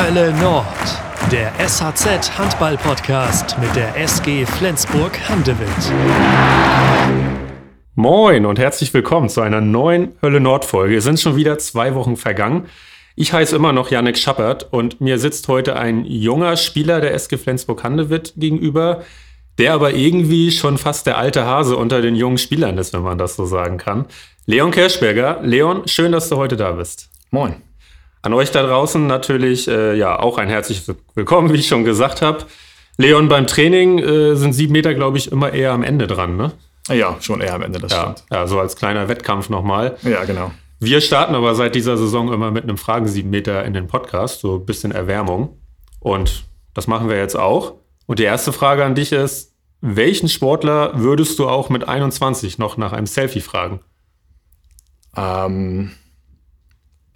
Hölle Nord, der SHZ Handball Podcast mit der SG Flensburg Handewitt. Moin und herzlich willkommen zu einer neuen Hölle Nord Folge. Es sind schon wieder zwei Wochen vergangen. Ich heiße immer noch Janek Schappert und mir sitzt heute ein junger Spieler der SG Flensburg Handewitt gegenüber, der aber irgendwie schon fast der alte Hase unter den jungen Spielern ist, wenn man das so sagen kann. Leon Kerschberger. Leon, schön, dass du heute da bist. Moin. An euch da draußen natürlich äh, ja auch ein herzliches Willkommen, wie ich schon gesagt habe. Leon, beim Training äh, sind sieben Meter, glaube ich, immer eher am Ende dran, ne? Ja, schon eher am Ende, das ja, stimmt. Ja, so als kleiner Wettkampf nochmal. Ja, genau. Wir starten aber seit dieser Saison immer mit einem Fragen sieben Meter in den Podcast, so ein bisschen Erwärmung. Und das machen wir jetzt auch. Und die erste Frage an dich ist, welchen Sportler würdest du auch mit 21 noch nach einem Selfie fragen? Ähm,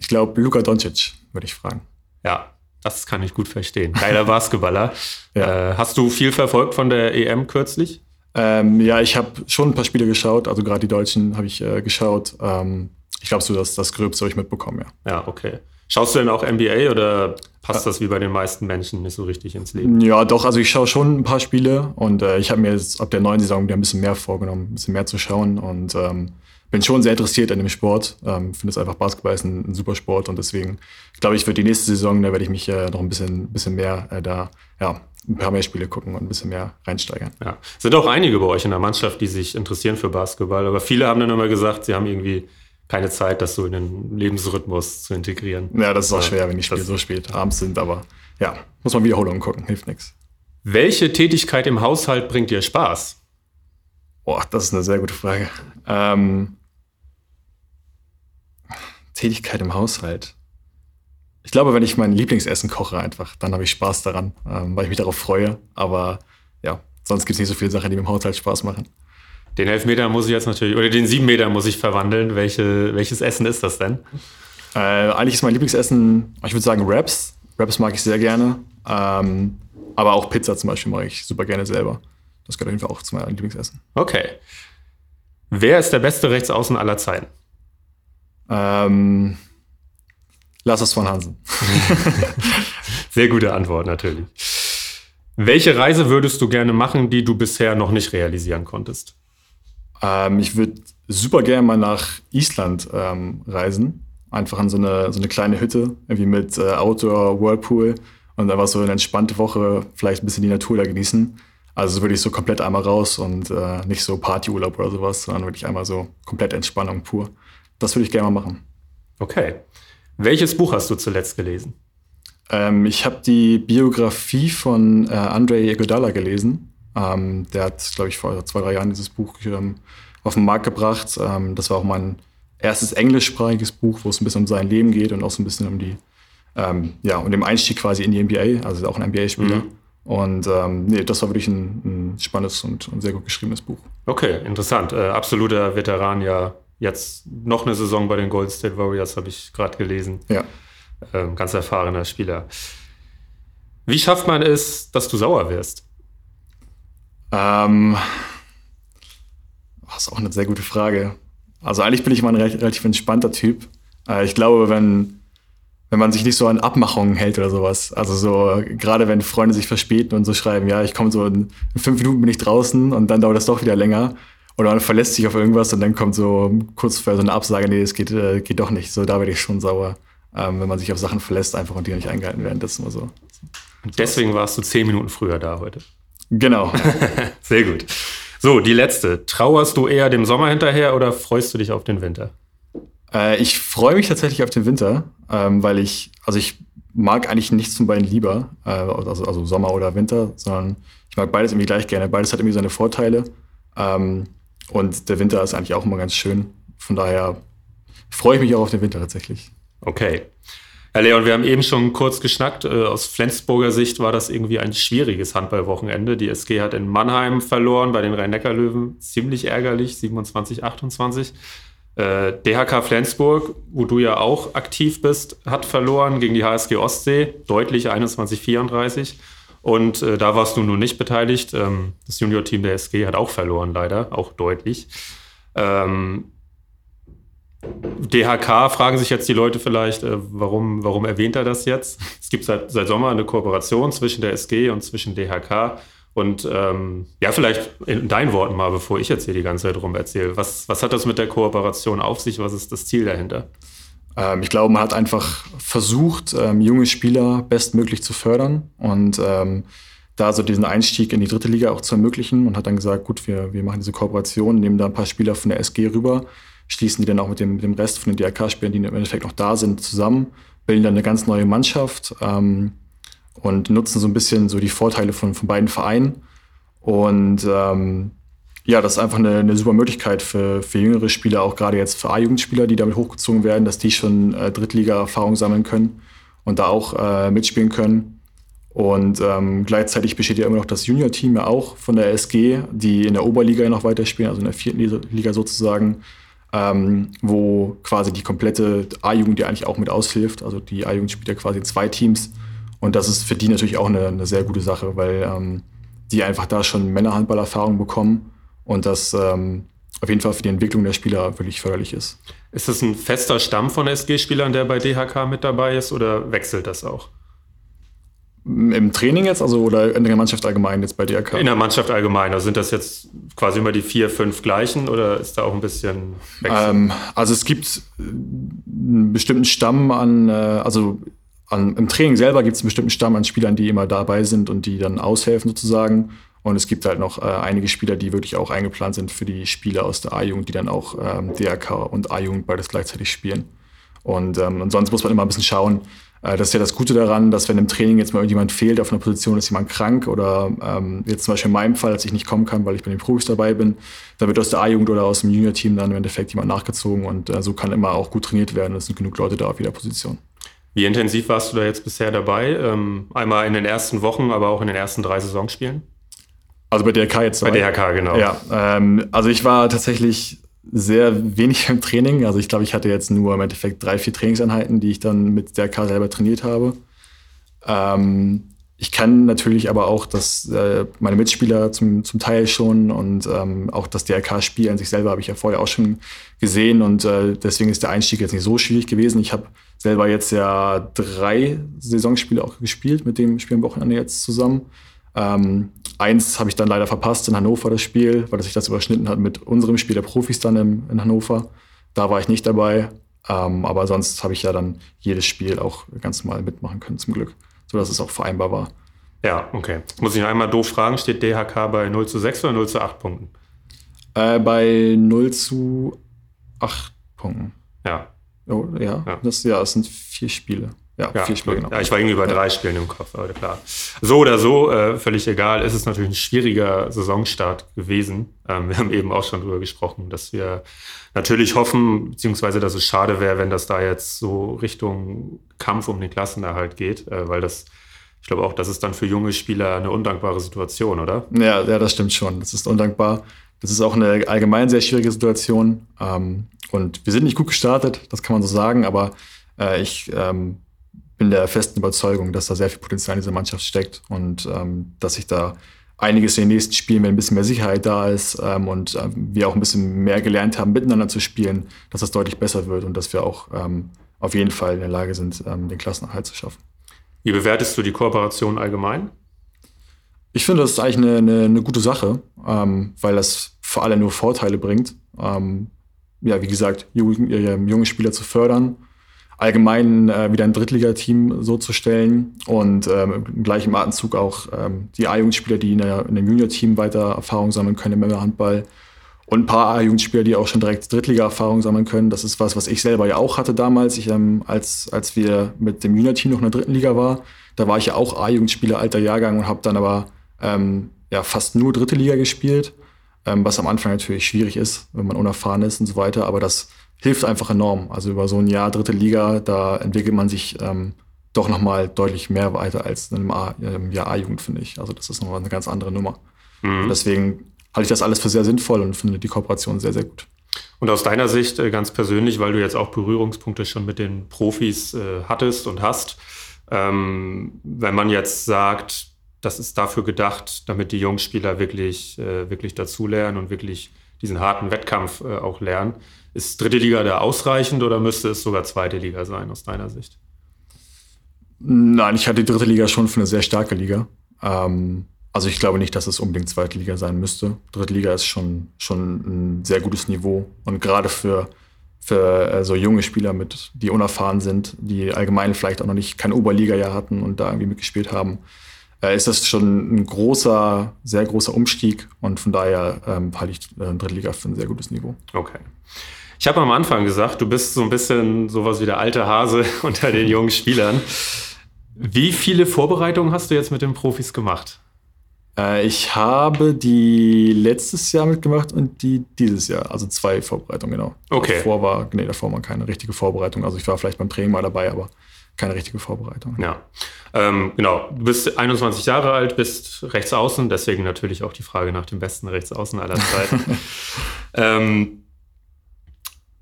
ich glaube, Luka Doncic würde ich fragen. Ja, das kann ich gut verstehen. Geiler Basketballer. ja. äh, hast du viel verfolgt von der EM kürzlich? Ähm, ja, ich habe schon ein paar Spiele geschaut, also gerade die Deutschen habe ich äh, geschaut. Ähm, ich glaube, so das, das Gröbste habe ich mitbekommen, ja. Ja, okay. Schaust du denn auch NBA oder passt das wie bei den meisten Menschen nicht so richtig ins Leben? Ja, doch, also ich schaue schon ein paar Spiele und äh, ich habe mir jetzt ab der neuen Saison wieder ein bisschen mehr vorgenommen, ein bisschen mehr zu schauen und ähm, bin schon sehr interessiert an dem Sport. Ähm, finde es einfach, Basketball ist ein, ein, super Sport und deswegen glaube ich, für die nächste Saison, da werde ich mich äh, noch ein bisschen, bisschen mehr äh, da, ja, ein paar mehr Spiele gucken und ein bisschen mehr reinsteigern. Ja. Es sind auch einige bei euch in der Mannschaft, die sich interessieren für Basketball, aber viele haben dann immer gesagt, sie haben irgendwie keine Zeit, das so in den Lebensrhythmus zu integrieren. Ja, das ist auch ja, schwer, wenn die Spiele so spät abends sind, aber ja, muss man Wiederholungen gucken, hilft nichts. Welche Tätigkeit im Haushalt bringt dir Spaß? Boah, das ist eine sehr gute Frage. Ähm, Tätigkeit im Haushalt. Ich glaube, wenn ich mein Lieblingsessen koche einfach, dann habe ich Spaß daran, ähm, weil ich mich darauf freue. Aber ja, sonst gibt es nicht so viele Sachen, die mir im Haushalt Spaß machen. Den Elfmeter muss ich jetzt natürlich, oder den sieben Meter muss ich verwandeln. Welche, welches Essen ist das denn? Äh, eigentlich ist mein Lieblingsessen, ich würde sagen Wraps. Wraps mag ich sehr gerne. Ähm, aber auch Pizza zum Beispiel mache ich super gerne selber. Das gehört auf jeden Fall auch zu meinem Lieblingsessen. Okay. Wer ist der beste Rechtsaußen aller Zeiten? Ähm, Lass es von Hansen. Sehr gute Antwort natürlich. Welche Reise würdest du gerne machen, die du bisher noch nicht realisieren konntest? Ähm, ich würde super gerne mal nach Island ähm, reisen. Einfach an so eine, so eine kleine Hütte, irgendwie mit äh, Outdoor, Whirlpool und einfach so eine entspannte Woche, vielleicht ein bisschen die Natur da genießen. Also würde ich so komplett einmal raus und äh, nicht so Partyurlaub oder sowas, sondern wirklich einmal so komplett Entspannung pur. Das würde ich gerne mal machen. Okay. Welches Buch hast du zuletzt gelesen? Ähm, ich habe die Biografie von äh, Andrei Iguodala gelesen. Ähm, der hat, glaube ich, vor zwei, drei Jahren dieses Buch ähm, auf den Markt gebracht. Ähm, das war auch mein erstes englischsprachiges Buch, wo es ein bisschen um sein Leben geht und auch so ein bisschen um die, ähm, ja, um den Einstieg quasi in die NBA, also auch ein NBA-Spieler. Mhm. Und ähm, nee, das war wirklich ein, ein spannendes und, und, sehr gut geschriebenes Buch. Okay, interessant. Äh, absoluter Veteran ja Jetzt noch eine Saison bei den Golden State Warriors, habe ich gerade gelesen. Ja. Ähm, ganz erfahrener Spieler. Wie schafft man es, dass du sauer wirst? Ähm, das ist auch eine sehr gute Frage. Also eigentlich bin ich mal ein relativ entspannter Typ. Äh, ich glaube, wenn, wenn man sich nicht so an Abmachungen hält oder sowas, also so gerade wenn Freunde sich verspäten und so schreiben, ja, ich komme so in, in fünf Minuten bin ich draußen und dann dauert das doch wieder länger oder man verlässt sich auf irgendwas und dann kommt so kurz vor so eine Absage, nee, es geht, äh, geht doch nicht. So, da werde ich schon sauer, ähm, wenn man sich auf Sachen verlässt, einfach und die nicht eingehalten werden. Das ist immer so. Und deswegen warst du zehn Minuten früher da heute. Genau. Sehr gut. So, die letzte. Trauerst du eher dem Sommer hinterher oder freust du dich auf den Winter? Äh, ich freue mich tatsächlich auf den Winter, ähm, weil ich, also ich mag eigentlich nichts von beiden lieber, äh, also, also Sommer oder Winter, sondern ich mag beides irgendwie gleich gerne. Beides hat irgendwie seine Vorteile. Ähm, und der Winter ist eigentlich auch immer ganz schön. Von daher freue ich mich auch auf den Winter tatsächlich. Okay. Herr Leon, wir haben eben schon kurz geschnackt. Äh, aus Flensburger Sicht war das irgendwie ein schwieriges Handballwochenende. Die SG hat in Mannheim verloren bei den Rhein-Neckar-Löwen. Ziemlich ärgerlich, 27, 28. Äh, DHK Flensburg, wo du ja auch aktiv bist, hat verloren gegen die HSG Ostsee, deutlich 21, 34. Und äh, da warst du nun nicht beteiligt. Ähm, das Junior-Team der SG hat auch verloren, leider, auch deutlich. Ähm, DHK fragen sich jetzt die Leute vielleicht, äh, warum, warum erwähnt er das jetzt? Es gibt seit, seit Sommer eine Kooperation zwischen der SG und zwischen DHK. Und ähm, ja, vielleicht in deinen Worten mal, bevor ich jetzt hier die ganze Zeit rum erzähle. Was, was hat das mit der Kooperation auf sich? Was ist das Ziel dahinter? Ähm, ich glaube, man hat einfach versucht, ähm, junge Spieler bestmöglich zu fördern und ähm, da so diesen Einstieg in die dritte Liga auch zu ermöglichen und hat dann gesagt, gut, wir, wir machen diese Kooperation, nehmen da ein paar Spieler von der SG rüber, schließen die dann auch mit dem, dem Rest von den DRK-Spielern, die im Endeffekt noch da sind, zusammen, bilden dann eine ganz neue Mannschaft ähm, und nutzen so ein bisschen so die Vorteile von, von beiden Vereinen. Und ähm, ja, das ist einfach eine, eine super Möglichkeit für, für jüngere Spieler, auch gerade jetzt für A-Jugendspieler, die damit hochgezogen werden, dass die schon äh, Drittliga-Erfahrung sammeln können und da auch äh, mitspielen können. Und ähm, gleichzeitig besteht ja immer noch das Junior-Team ja auch von der SG, die in der Oberliga noch weiterspielen, also in der vierten Liga sozusagen, ähm, wo quasi die komplette A-Jugend ja eigentlich auch mit aushilft. Also die A-Jugend spielt ja quasi zwei Teams. Und das ist für die natürlich auch eine, eine sehr gute Sache, weil ähm, die einfach da schon Männerhandballerfahrung bekommen und das ähm, auf jeden Fall für die Entwicklung der Spieler wirklich förderlich ist. Ist das ein fester Stamm von SG-Spielern, der bei DHK mit dabei ist oder wechselt das auch? Im Training jetzt, also oder in der Mannschaft allgemein jetzt bei DRK? In der Mannschaft allgemein. Also sind das jetzt quasi immer die vier, fünf gleichen oder ist da auch ein bisschen Wechsel? Ähm, also es gibt einen bestimmten Stamm an, äh, also an, im Training selber gibt es einen bestimmten Stamm an Spielern, die immer dabei sind und die dann aushelfen sozusagen. Und es gibt halt noch äh, einige Spieler, die wirklich auch eingeplant sind für die Spieler aus der A-Jugend, die dann auch ähm, DRK und A-Jugend beides gleichzeitig spielen. Und, ähm, und sonst muss man immer ein bisschen schauen. Äh, das ist ja das Gute daran, dass wenn im Training jetzt mal irgendjemand fehlt auf einer Position, ist jemand krank oder ähm, jetzt zum Beispiel in meinem Fall, als ich nicht kommen kann, weil ich bei den Profis dabei bin, da wird aus der A-Jugend oder aus dem Junior-Team dann im Endeffekt jemand nachgezogen und äh, so kann immer auch gut trainiert werden. Es sind genug Leute da auf jeder Position. Wie intensiv warst du da jetzt bisher dabei? Ähm, einmal in den ersten Wochen, aber auch in den ersten drei Saisonspielen? Also bei DRK jetzt. Bei DRK, genau. Ja, ähm, also ich war tatsächlich sehr wenig im Training. Also ich glaube, ich hatte jetzt nur im Endeffekt drei, vier Trainingseinheiten, die ich dann mit DRK selber trainiert habe. Ähm, ich kann natürlich aber auch, dass äh, meine Mitspieler zum, zum Teil schon und ähm, auch das DRK-Spiel an sich selber habe ich ja vorher auch schon gesehen und äh, deswegen ist der Einstieg jetzt nicht so schwierig gewesen. Ich habe selber jetzt ja drei Saisonspiele auch gespielt mit dem Spiel am Wochenende jetzt zusammen. Ähm, eins habe ich dann leider verpasst in Hannover, das Spiel, weil sich das überschnitten hat mit unserem Spiel der Profis dann im, in Hannover. Da war ich nicht dabei. Ähm, aber sonst habe ich ja dann jedes Spiel auch ganz normal mitmachen können, zum Glück. Sodass es auch vereinbar war. Ja, okay. Muss ich noch einmal doof fragen, steht DHK bei 0 zu 6 oder 0 zu 8 Punkten? Äh, bei 0 zu 8 Punkten. Ja. Oh, ja, ja. Das, ja, es sind vier Spiele. Ja, ja, vier Spiele, genau. Ja, ich war irgendwie bei drei Spielen im Kopf, aber klar. So oder so, äh, völlig egal. Es ist natürlich ein schwieriger Saisonstart gewesen. Ähm, wir haben eben auch schon drüber gesprochen, dass wir natürlich hoffen, beziehungsweise dass es schade wäre, wenn das da jetzt so Richtung Kampf um den Klassenerhalt geht, äh, weil das, ich glaube auch, das ist dann für junge Spieler eine undankbare Situation, oder? Ja, ja, das stimmt schon. Das ist undankbar. Das ist auch eine allgemein sehr schwierige Situation. Ähm, und wir sind nicht gut gestartet, das kann man so sagen, aber äh, ich ähm, bin der festen Überzeugung, dass da sehr viel Potenzial in dieser Mannschaft steckt und ähm, dass sich da einiges in den nächsten Spielen, wenn ein bisschen mehr Sicherheit da ist ähm, und äh, wir auch ein bisschen mehr gelernt haben, miteinander zu spielen, dass das deutlich besser wird und dass wir auch ähm, auf jeden Fall in der Lage sind, ähm, den Klassenerhalt zu schaffen. Wie bewertest du die Kooperation allgemein? Ich finde, das ist eigentlich eine, eine, eine gute Sache, ähm, weil das für alle nur Vorteile bringt. Ähm, ja, wie gesagt, junge, äh, junge Spieler zu fördern allgemein äh, wieder ein Drittligateam so zu stellen und ähm, im gleichen Atemzug auch ähm, die A-Jugendspieler, die in, der, in dem Junior-Team weiter Erfahrung sammeln können im Männerhandball und ein paar A-Jugendspieler, die auch schon direkt Drittliga-Erfahrung sammeln können. Das ist was, was ich selber ja auch hatte damals, ich, ähm, als, als wir mit dem Junior-Team noch in der dritten Liga war. Da war ich ja auch A-Jugendspieler alter Jahrgang und habe dann aber ähm, ja, fast nur dritte Liga gespielt, ähm, was am Anfang natürlich schwierig ist, wenn man unerfahren ist und so weiter. Aber das hilft einfach enorm. Also über so ein Jahr dritte Liga, da entwickelt man sich ähm, doch nochmal deutlich mehr weiter als in einem Jahr A-Jugend, finde ich. Also das ist nochmal eine ganz andere Nummer. Mhm. Deswegen halte ich das alles für sehr sinnvoll und finde die Kooperation sehr, sehr gut. Und aus deiner Sicht äh, ganz persönlich, weil du jetzt auch Berührungspunkte schon mit den Profis äh, hattest und hast, ähm, wenn man jetzt sagt, das ist dafür gedacht, damit die Jungspieler wirklich, äh, wirklich dazulernen und wirklich diesen harten Wettkampf äh, auch lernen. Ist dritte Liga da ausreichend oder müsste es sogar zweite Liga sein aus deiner Sicht? Nein, ich hatte die dritte Liga schon für eine sehr starke Liga. Ähm, also ich glaube nicht, dass es unbedingt zweite Liga sein müsste. Dritte Liga ist schon, schon ein sehr gutes Niveau. Und gerade für, für äh, so junge Spieler, mit, die unerfahren sind, die allgemein vielleicht auch noch nicht kein Oberliga-Jahr hatten und da irgendwie mitgespielt haben, äh, ist das schon ein großer, sehr großer Umstieg. Und von daher ähm, halte ich äh, Dritte Liga für ein sehr gutes Niveau. Okay. Ich habe am Anfang gesagt, du bist so ein bisschen sowas wie der alte Hase unter den jungen Spielern. Wie viele Vorbereitungen hast du jetzt mit den Profis gemacht? Äh, ich habe die letztes Jahr mitgemacht und die dieses Jahr. Also zwei Vorbereitungen, genau. Okay. Davor war, nee, davor war keine richtige Vorbereitung. Also ich war vielleicht beim Training mal dabei, aber keine richtige Vorbereitung. Ja, ähm, genau. Du bist 21 Jahre alt, bist Rechtsaußen, deswegen natürlich auch die Frage nach dem besten Rechtsaußen aller Zeiten. ähm,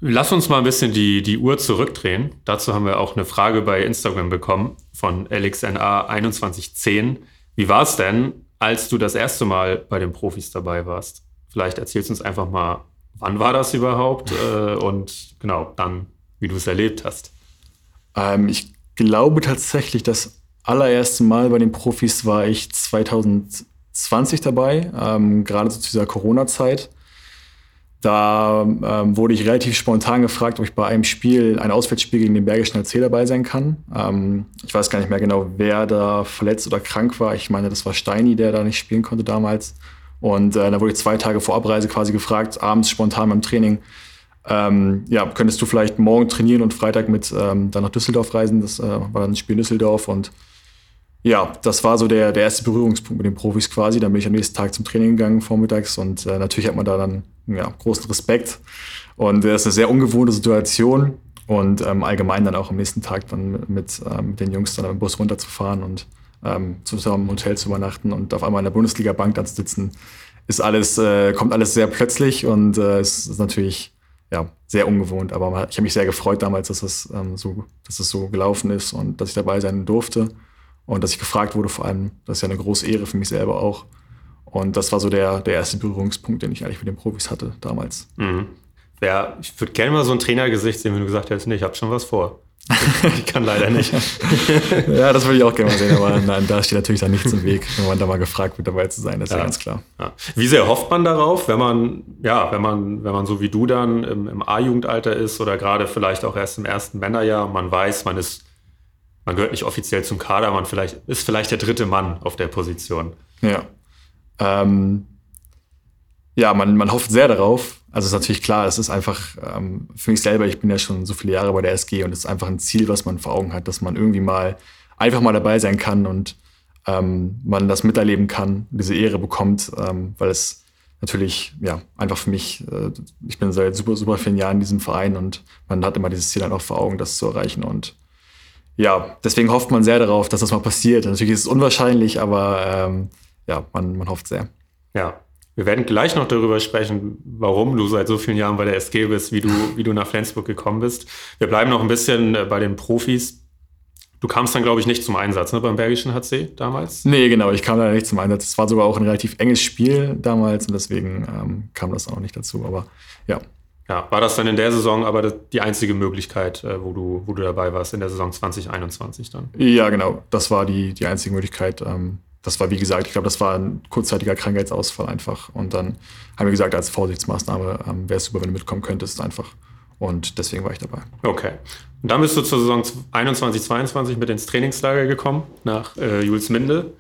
lass uns mal ein bisschen die, die Uhr zurückdrehen. Dazu haben wir auch eine Frage bei Instagram bekommen von LXNA2110. Wie war es denn, als du das erste Mal bei den Profis dabei warst. Vielleicht erzählst du uns einfach mal, wann war das überhaupt äh, und genau, dann, wie du es erlebt hast. Ähm, ich glaube tatsächlich, das allererste Mal bei den Profis war ich 2020 dabei, ähm, gerade so zu dieser Corona-Zeit. Da ähm, wurde ich relativ spontan gefragt, ob ich bei einem Spiel, ein Auswärtsspiel gegen den Bergischen LC dabei sein kann. Ähm, ich weiß gar nicht mehr genau, wer da verletzt oder krank war. Ich meine, das war Steini, der da nicht spielen konnte damals. Und äh, da wurde ich zwei Tage vor Abreise quasi gefragt, abends spontan beim Training, ähm, ja, könntest du vielleicht morgen trainieren und Freitag mit ähm, dann nach Düsseldorf reisen? Das äh, war dann ein Spiel in Düsseldorf und ja, das war so der, der erste Berührungspunkt mit den Profis quasi. Dann bin ich am nächsten Tag zum Training gegangen, vormittags. Und äh, natürlich hat man da dann ja, großen Respekt. Und das ist eine sehr ungewohnte Situation. Und ähm, allgemein dann auch am nächsten Tag dann mit, ähm, mit den Jungs dann im Bus runterzufahren und ähm, zusammen im Hotel zu übernachten und auf einmal in der Bundesliga-Bank dann zu sitzen, ist alles, äh, kommt alles sehr plötzlich und äh, ist natürlich ja, sehr ungewohnt. Aber ich habe mich sehr gefreut damals, dass es, ähm, so, dass es so gelaufen ist und dass ich dabei sein durfte. Und dass ich gefragt wurde, vor allem, das ist ja eine große Ehre für mich selber auch. Und das war so der, der erste Berührungspunkt, den ich eigentlich mit den Profis hatte damals. Mhm. Ja, ich würde gerne mal so ein Trainergesicht sehen, wenn du gesagt hättest, nee, ich habe schon was vor. ich kann leider nicht. ja, das würde ich auch gerne mal sehen, aber nein, da steht natürlich dann nichts im Weg, wenn man da mal gefragt wird, dabei zu sein, das ist ja, ja ganz klar. Ja. Wie sehr hofft man darauf, wenn man, ja, wenn man, wenn man so wie du dann im, im A-Jugendalter ist oder gerade vielleicht auch erst im ersten Männerjahr, man weiß, man ist man gehört nicht offiziell zum Kader, man vielleicht, ist vielleicht der dritte Mann auf der Position. Ja. Ähm, ja, man, man hofft sehr darauf. Also ist natürlich klar, es ist einfach ähm, für mich selber, ich bin ja schon so viele Jahre bei der SG und es ist einfach ein Ziel, was man vor Augen hat, dass man irgendwie mal einfach mal dabei sein kann und ähm, man das miterleben kann, diese Ehre bekommt, ähm, weil es natürlich, ja, einfach für mich, äh, ich bin seit super, super vielen Jahren in diesem Verein und man hat immer dieses Ziel dann auch vor Augen, das zu erreichen und ja, deswegen hofft man sehr darauf, dass das mal passiert. Natürlich ist es unwahrscheinlich, aber ähm, ja, man, man hofft sehr. Ja, wir werden gleich noch darüber sprechen, warum du seit so vielen Jahren bei der SG bist, wie du, wie du nach Flensburg gekommen bist. Wir bleiben noch ein bisschen äh, bei den Profis. Du kamst dann, glaube ich, nicht zum Einsatz ne, beim Bergischen HC damals? Nee, genau, ich kam da nicht zum Einsatz. Es war sogar auch ein relativ enges Spiel damals und deswegen ähm, kam das auch nicht dazu. Aber ja, ja, war das dann in der Saison aber die einzige Möglichkeit, äh, wo, du, wo du dabei warst, in der Saison 2021 dann? Ja, genau. Das war die, die einzige Möglichkeit. Ähm, das war, wie gesagt, ich glaube, das war ein kurzzeitiger Krankheitsausfall einfach. Und dann haben wir gesagt, als Vorsichtsmaßnahme ähm, wäre es super, wenn du mitkommen könntest einfach. Und deswegen war ich dabei. Okay. Und dann bist du zur Saison 21, 22 mit ins Trainingslager gekommen, nach äh, Julesminde.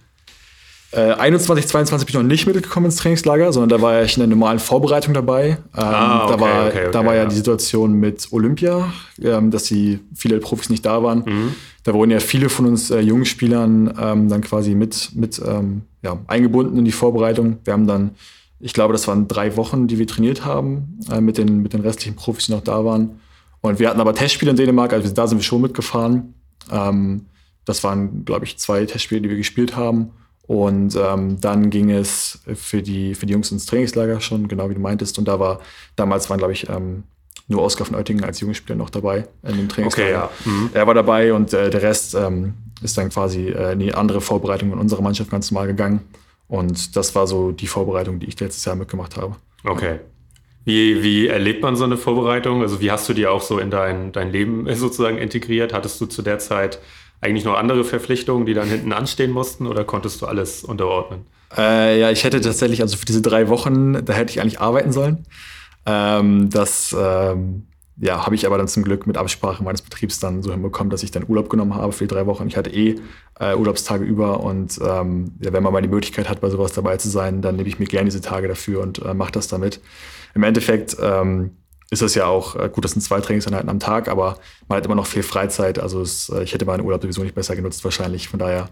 Äh, 21, 22 bin ich noch nicht mitgekommen ins Trainingslager, sondern da war ich in der normalen Vorbereitung dabei. Ähm, ah, okay, da war, okay, okay, da war ja, ja, die Situation mit Olympia, ähm, dass die viele Profis nicht da waren. Mhm. Da wurden ja viele von uns äh, jungen Spielern ähm, dann quasi mit, mit ähm, ja, eingebunden in die Vorbereitung. Wir haben dann, ich glaube, das waren drei Wochen, die wir trainiert haben äh, mit, den, mit den restlichen Profis, die noch da waren. Und wir hatten aber Testspiele in Dänemark, also da sind wir schon mitgefahren. Ähm, das waren, glaube ich, zwei Testspiele, die wir gespielt haben. Und ähm, dann ging es für die, für die Jungs ins Trainingslager schon, genau wie du meintest. Und da war, damals waren, glaube ich, ähm, nur Oskar von Oettingen als Jugendspieler noch dabei in dem Trainingslager. Okay, ja. Mhm. Er war dabei und äh, der Rest ähm, ist dann quasi äh, in die andere Vorbereitung in unserer Mannschaft ganz normal gegangen. Und das war so die Vorbereitung, die ich letztes Jahr mitgemacht habe. Okay. Wie, wie erlebt man so eine Vorbereitung? Also wie hast du die auch so in dein, dein Leben sozusagen integriert? Hattest du zu der Zeit eigentlich noch andere Verpflichtungen, die dann hinten anstehen mussten oder konntest du alles unterordnen? Äh, ja, ich hätte tatsächlich, also für diese drei Wochen, da hätte ich eigentlich arbeiten sollen. Ähm, das ähm, ja, habe ich aber dann zum Glück mit Absprache meines Betriebs dann so hinbekommen, dass ich dann Urlaub genommen habe für die drei Wochen. Ich hatte eh äh, Urlaubstage über und ähm, ja, wenn man mal die Möglichkeit hat, bei sowas dabei zu sein, dann nehme ich mir gerne diese Tage dafür und äh, mache das damit. Im Endeffekt ähm, ist das ja auch äh, gut, das sind zwei Trainingseinheiten am Tag, aber man hat immer noch viel Freizeit. Also es, äh, ich hätte meinen Urlaub sowieso nicht besser genutzt wahrscheinlich. Von daher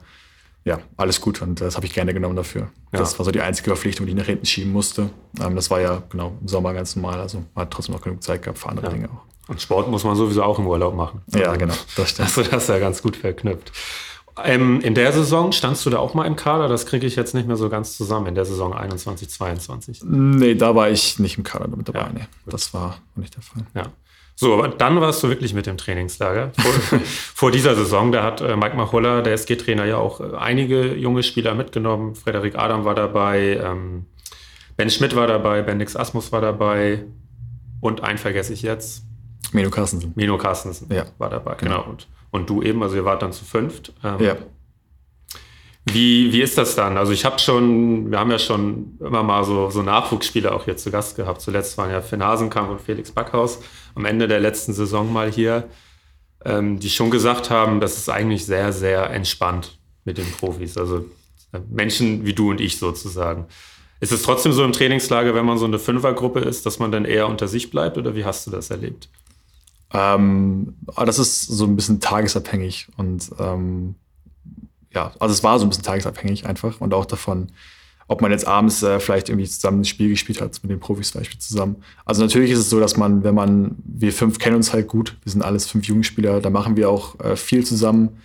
ja, alles gut und das habe ich gerne genommen dafür. Ja. Das war so die einzige Verpflichtung, die ich nach hinten schieben musste. Ähm, das war ja genau im Sommer ganz normal, also man hat trotzdem noch genug Zeit gehabt für andere ja. Dinge auch. Und Sport muss man sowieso auch im Urlaub machen. Ja, genau, das stimmt. Also das ist ja ganz gut verknüpft. Ähm, in der Saison standst du da auch mal im Kader? Das kriege ich jetzt nicht mehr so ganz zusammen, in der Saison 21, 22. Nee, da war ich nicht im Kader mit dabei. Ja, nee, das war nicht der Fall. Ja. So, aber dann warst du wirklich mit dem Trainingslager. Vor, vor dieser Saison, da hat äh, Mike Machulla, der SG-Trainer, ja auch äh, einige junge Spieler mitgenommen. Frederik Adam war dabei, ähm, Ben Schmidt war dabei, Bendix Asmus war dabei und einen vergesse ich jetzt. Mino Carstensen. Mino Carstensen ja. war dabei, genau. genau. Und, und du eben, also ihr wart dann zu fünft. Ähm, ja. Wie, wie ist das dann? Also ich habe schon, wir haben ja schon immer mal so, so Nachwuchsspieler auch hier zu Gast gehabt. Zuletzt waren ja Finn Hasenkamp und Felix Backhaus am Ende der letzten Saison mal hier, ähm, die schon gesagt haben, das ist eigentlich sehr, sehr entspannt mit den Profis. Also äh, Menschen wie du und ich sozusagen. Ist es trotzdem so im Trainingslager, wenn man so eine Fünfergruppe ist, dass man dann eher unter sich bleibt oder wie hast du das erlebt? Ähm, ah, das ist so ein bisschen tagesabhängig und ähm, ja, also es war so ein bisschen tagesabhängig einfach und auch davon, ob man jetzt abends äh, vielleicht irgendwie zusammen ein Spiel gespielt hat, mit den Profis zum Beispiel zusammen. Also natürlich ist es so, dass man, wenn man, wir fünf kennen uns halt gut, wir sind alles fünf Jugendspieler, da machen wir auch äh, viel zusammen,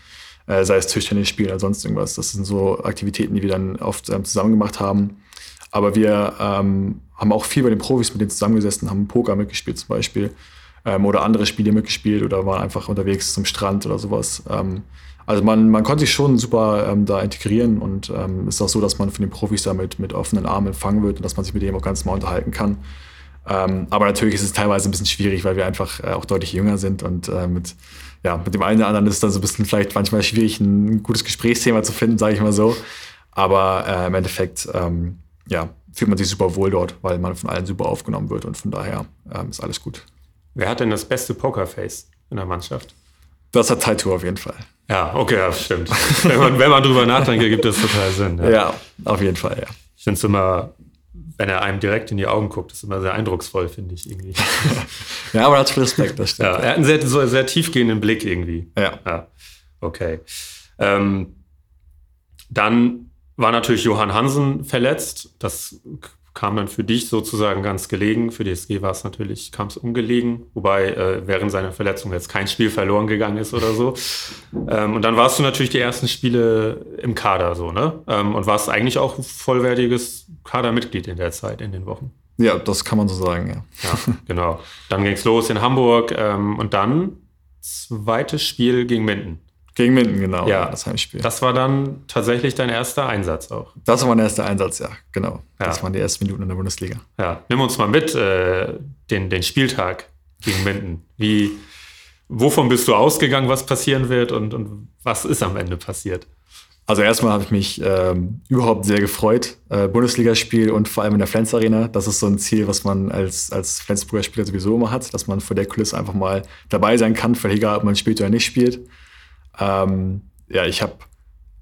äh, sei es Tischtennis spielen oder sonst irgendwas. Das sind so Aktivitäten, die wir dann oft ähm, zusammen gemacht haben. Aber wir ähm, haben auch viel bei den Profis mit denen zusammengesessen, haben Poker mitgespielt zum Beispiel ähm, oder andere Spiele mitgespielt oder waren einfach unterwegs zum Strand oder sowas. Ähm, also man, man konnte sich schon super ähm, da integrieren und ähm, ist auch so, dass man von den Profis damit mit offenen Armen empfangen wird und dass man sich mit denen auch ganz mal unterhalten kann. Ähm, aber natürlich ist es teilweise ein bisschen schwierig, weil wir einfach äh, auch deutlich jünger sind und äh, mit, ja, mit dem einen oder anderen ist es dann so ein bisschen vielleicht manchmal schwierig, ein gutes Gesprächsthema zu finden, sage ich mal so. Aber äh, im Endeffekt, ähm, ja, fühlt man sich super wohl dort, weil man von allen super aufgenommen wird und von daher ähm, ist alles gut. Wer hat denn das beste Pokerface in der Mannschaft? Das hat Taito auf jeden Fall. Ja, okay, ja, stimmt. wenn, man, wenn man drüber nachdenkt, gibt das total Sinn. Ja, ja auf jeden Fall, ja. Ich finde es immer, wenn er einem direkt in die Augen guckt, ist immer sehr eindrucksvoll, finde ich irgendwie. ja, aber er hat Respekt, das stimmt. Ja, er hat einen sehr, so sehr tiefgehenden Blick irgendwie. Ja. ja. Okay. Ähm, dann war natürlich Johann Hansen verletzt. Das kam dann für dich sozusagen ganz gelegen. Für die SG war es natürlich, kam es ungelegen, wobei äh, während seiner Verletzung jetzt kein Spiel verloren gegangen ist oder so. Ähm, und dann warst du natürlich die ersten Spiele im Kader so, ne? Ähm, und warst eigentlich auch vollwertiges Kadermitglied in der Zeit, in den Wochen. Ja, das kann man so sagen, ja. Ja, genau. Dann ging es los in Hamburg ähm, und dann zweites Spiel gegen Minden. Gegen Minden, genau. Ja, das Heimspiel. Das war dann tatsächlich dein erster Einsatz auch. Das war mein erster Einsatz, ja, genau. Ja. Das waren die ersten Minuten in der Bundesliga. Ja, nimm uns mal mit, äh, den, den Spieltag gegen Minden. Wie, wovon bist du ausgegangen, was passieren wird und, und was ist am Ende passiert? Also erstmal habe ich mich ähm, überhaupt sehr gefreut. Äh, Bundesligaspiel und vor allem in der Flens Arena. Das ist so ein Ziel, was man als, als Flensburger Spieler sowieso immer hat, dass man vor der Kulisse einfach mal dabei sein kann, völlig egal, ob man spielt oder nicht spielt. Ähm, ja, ich habe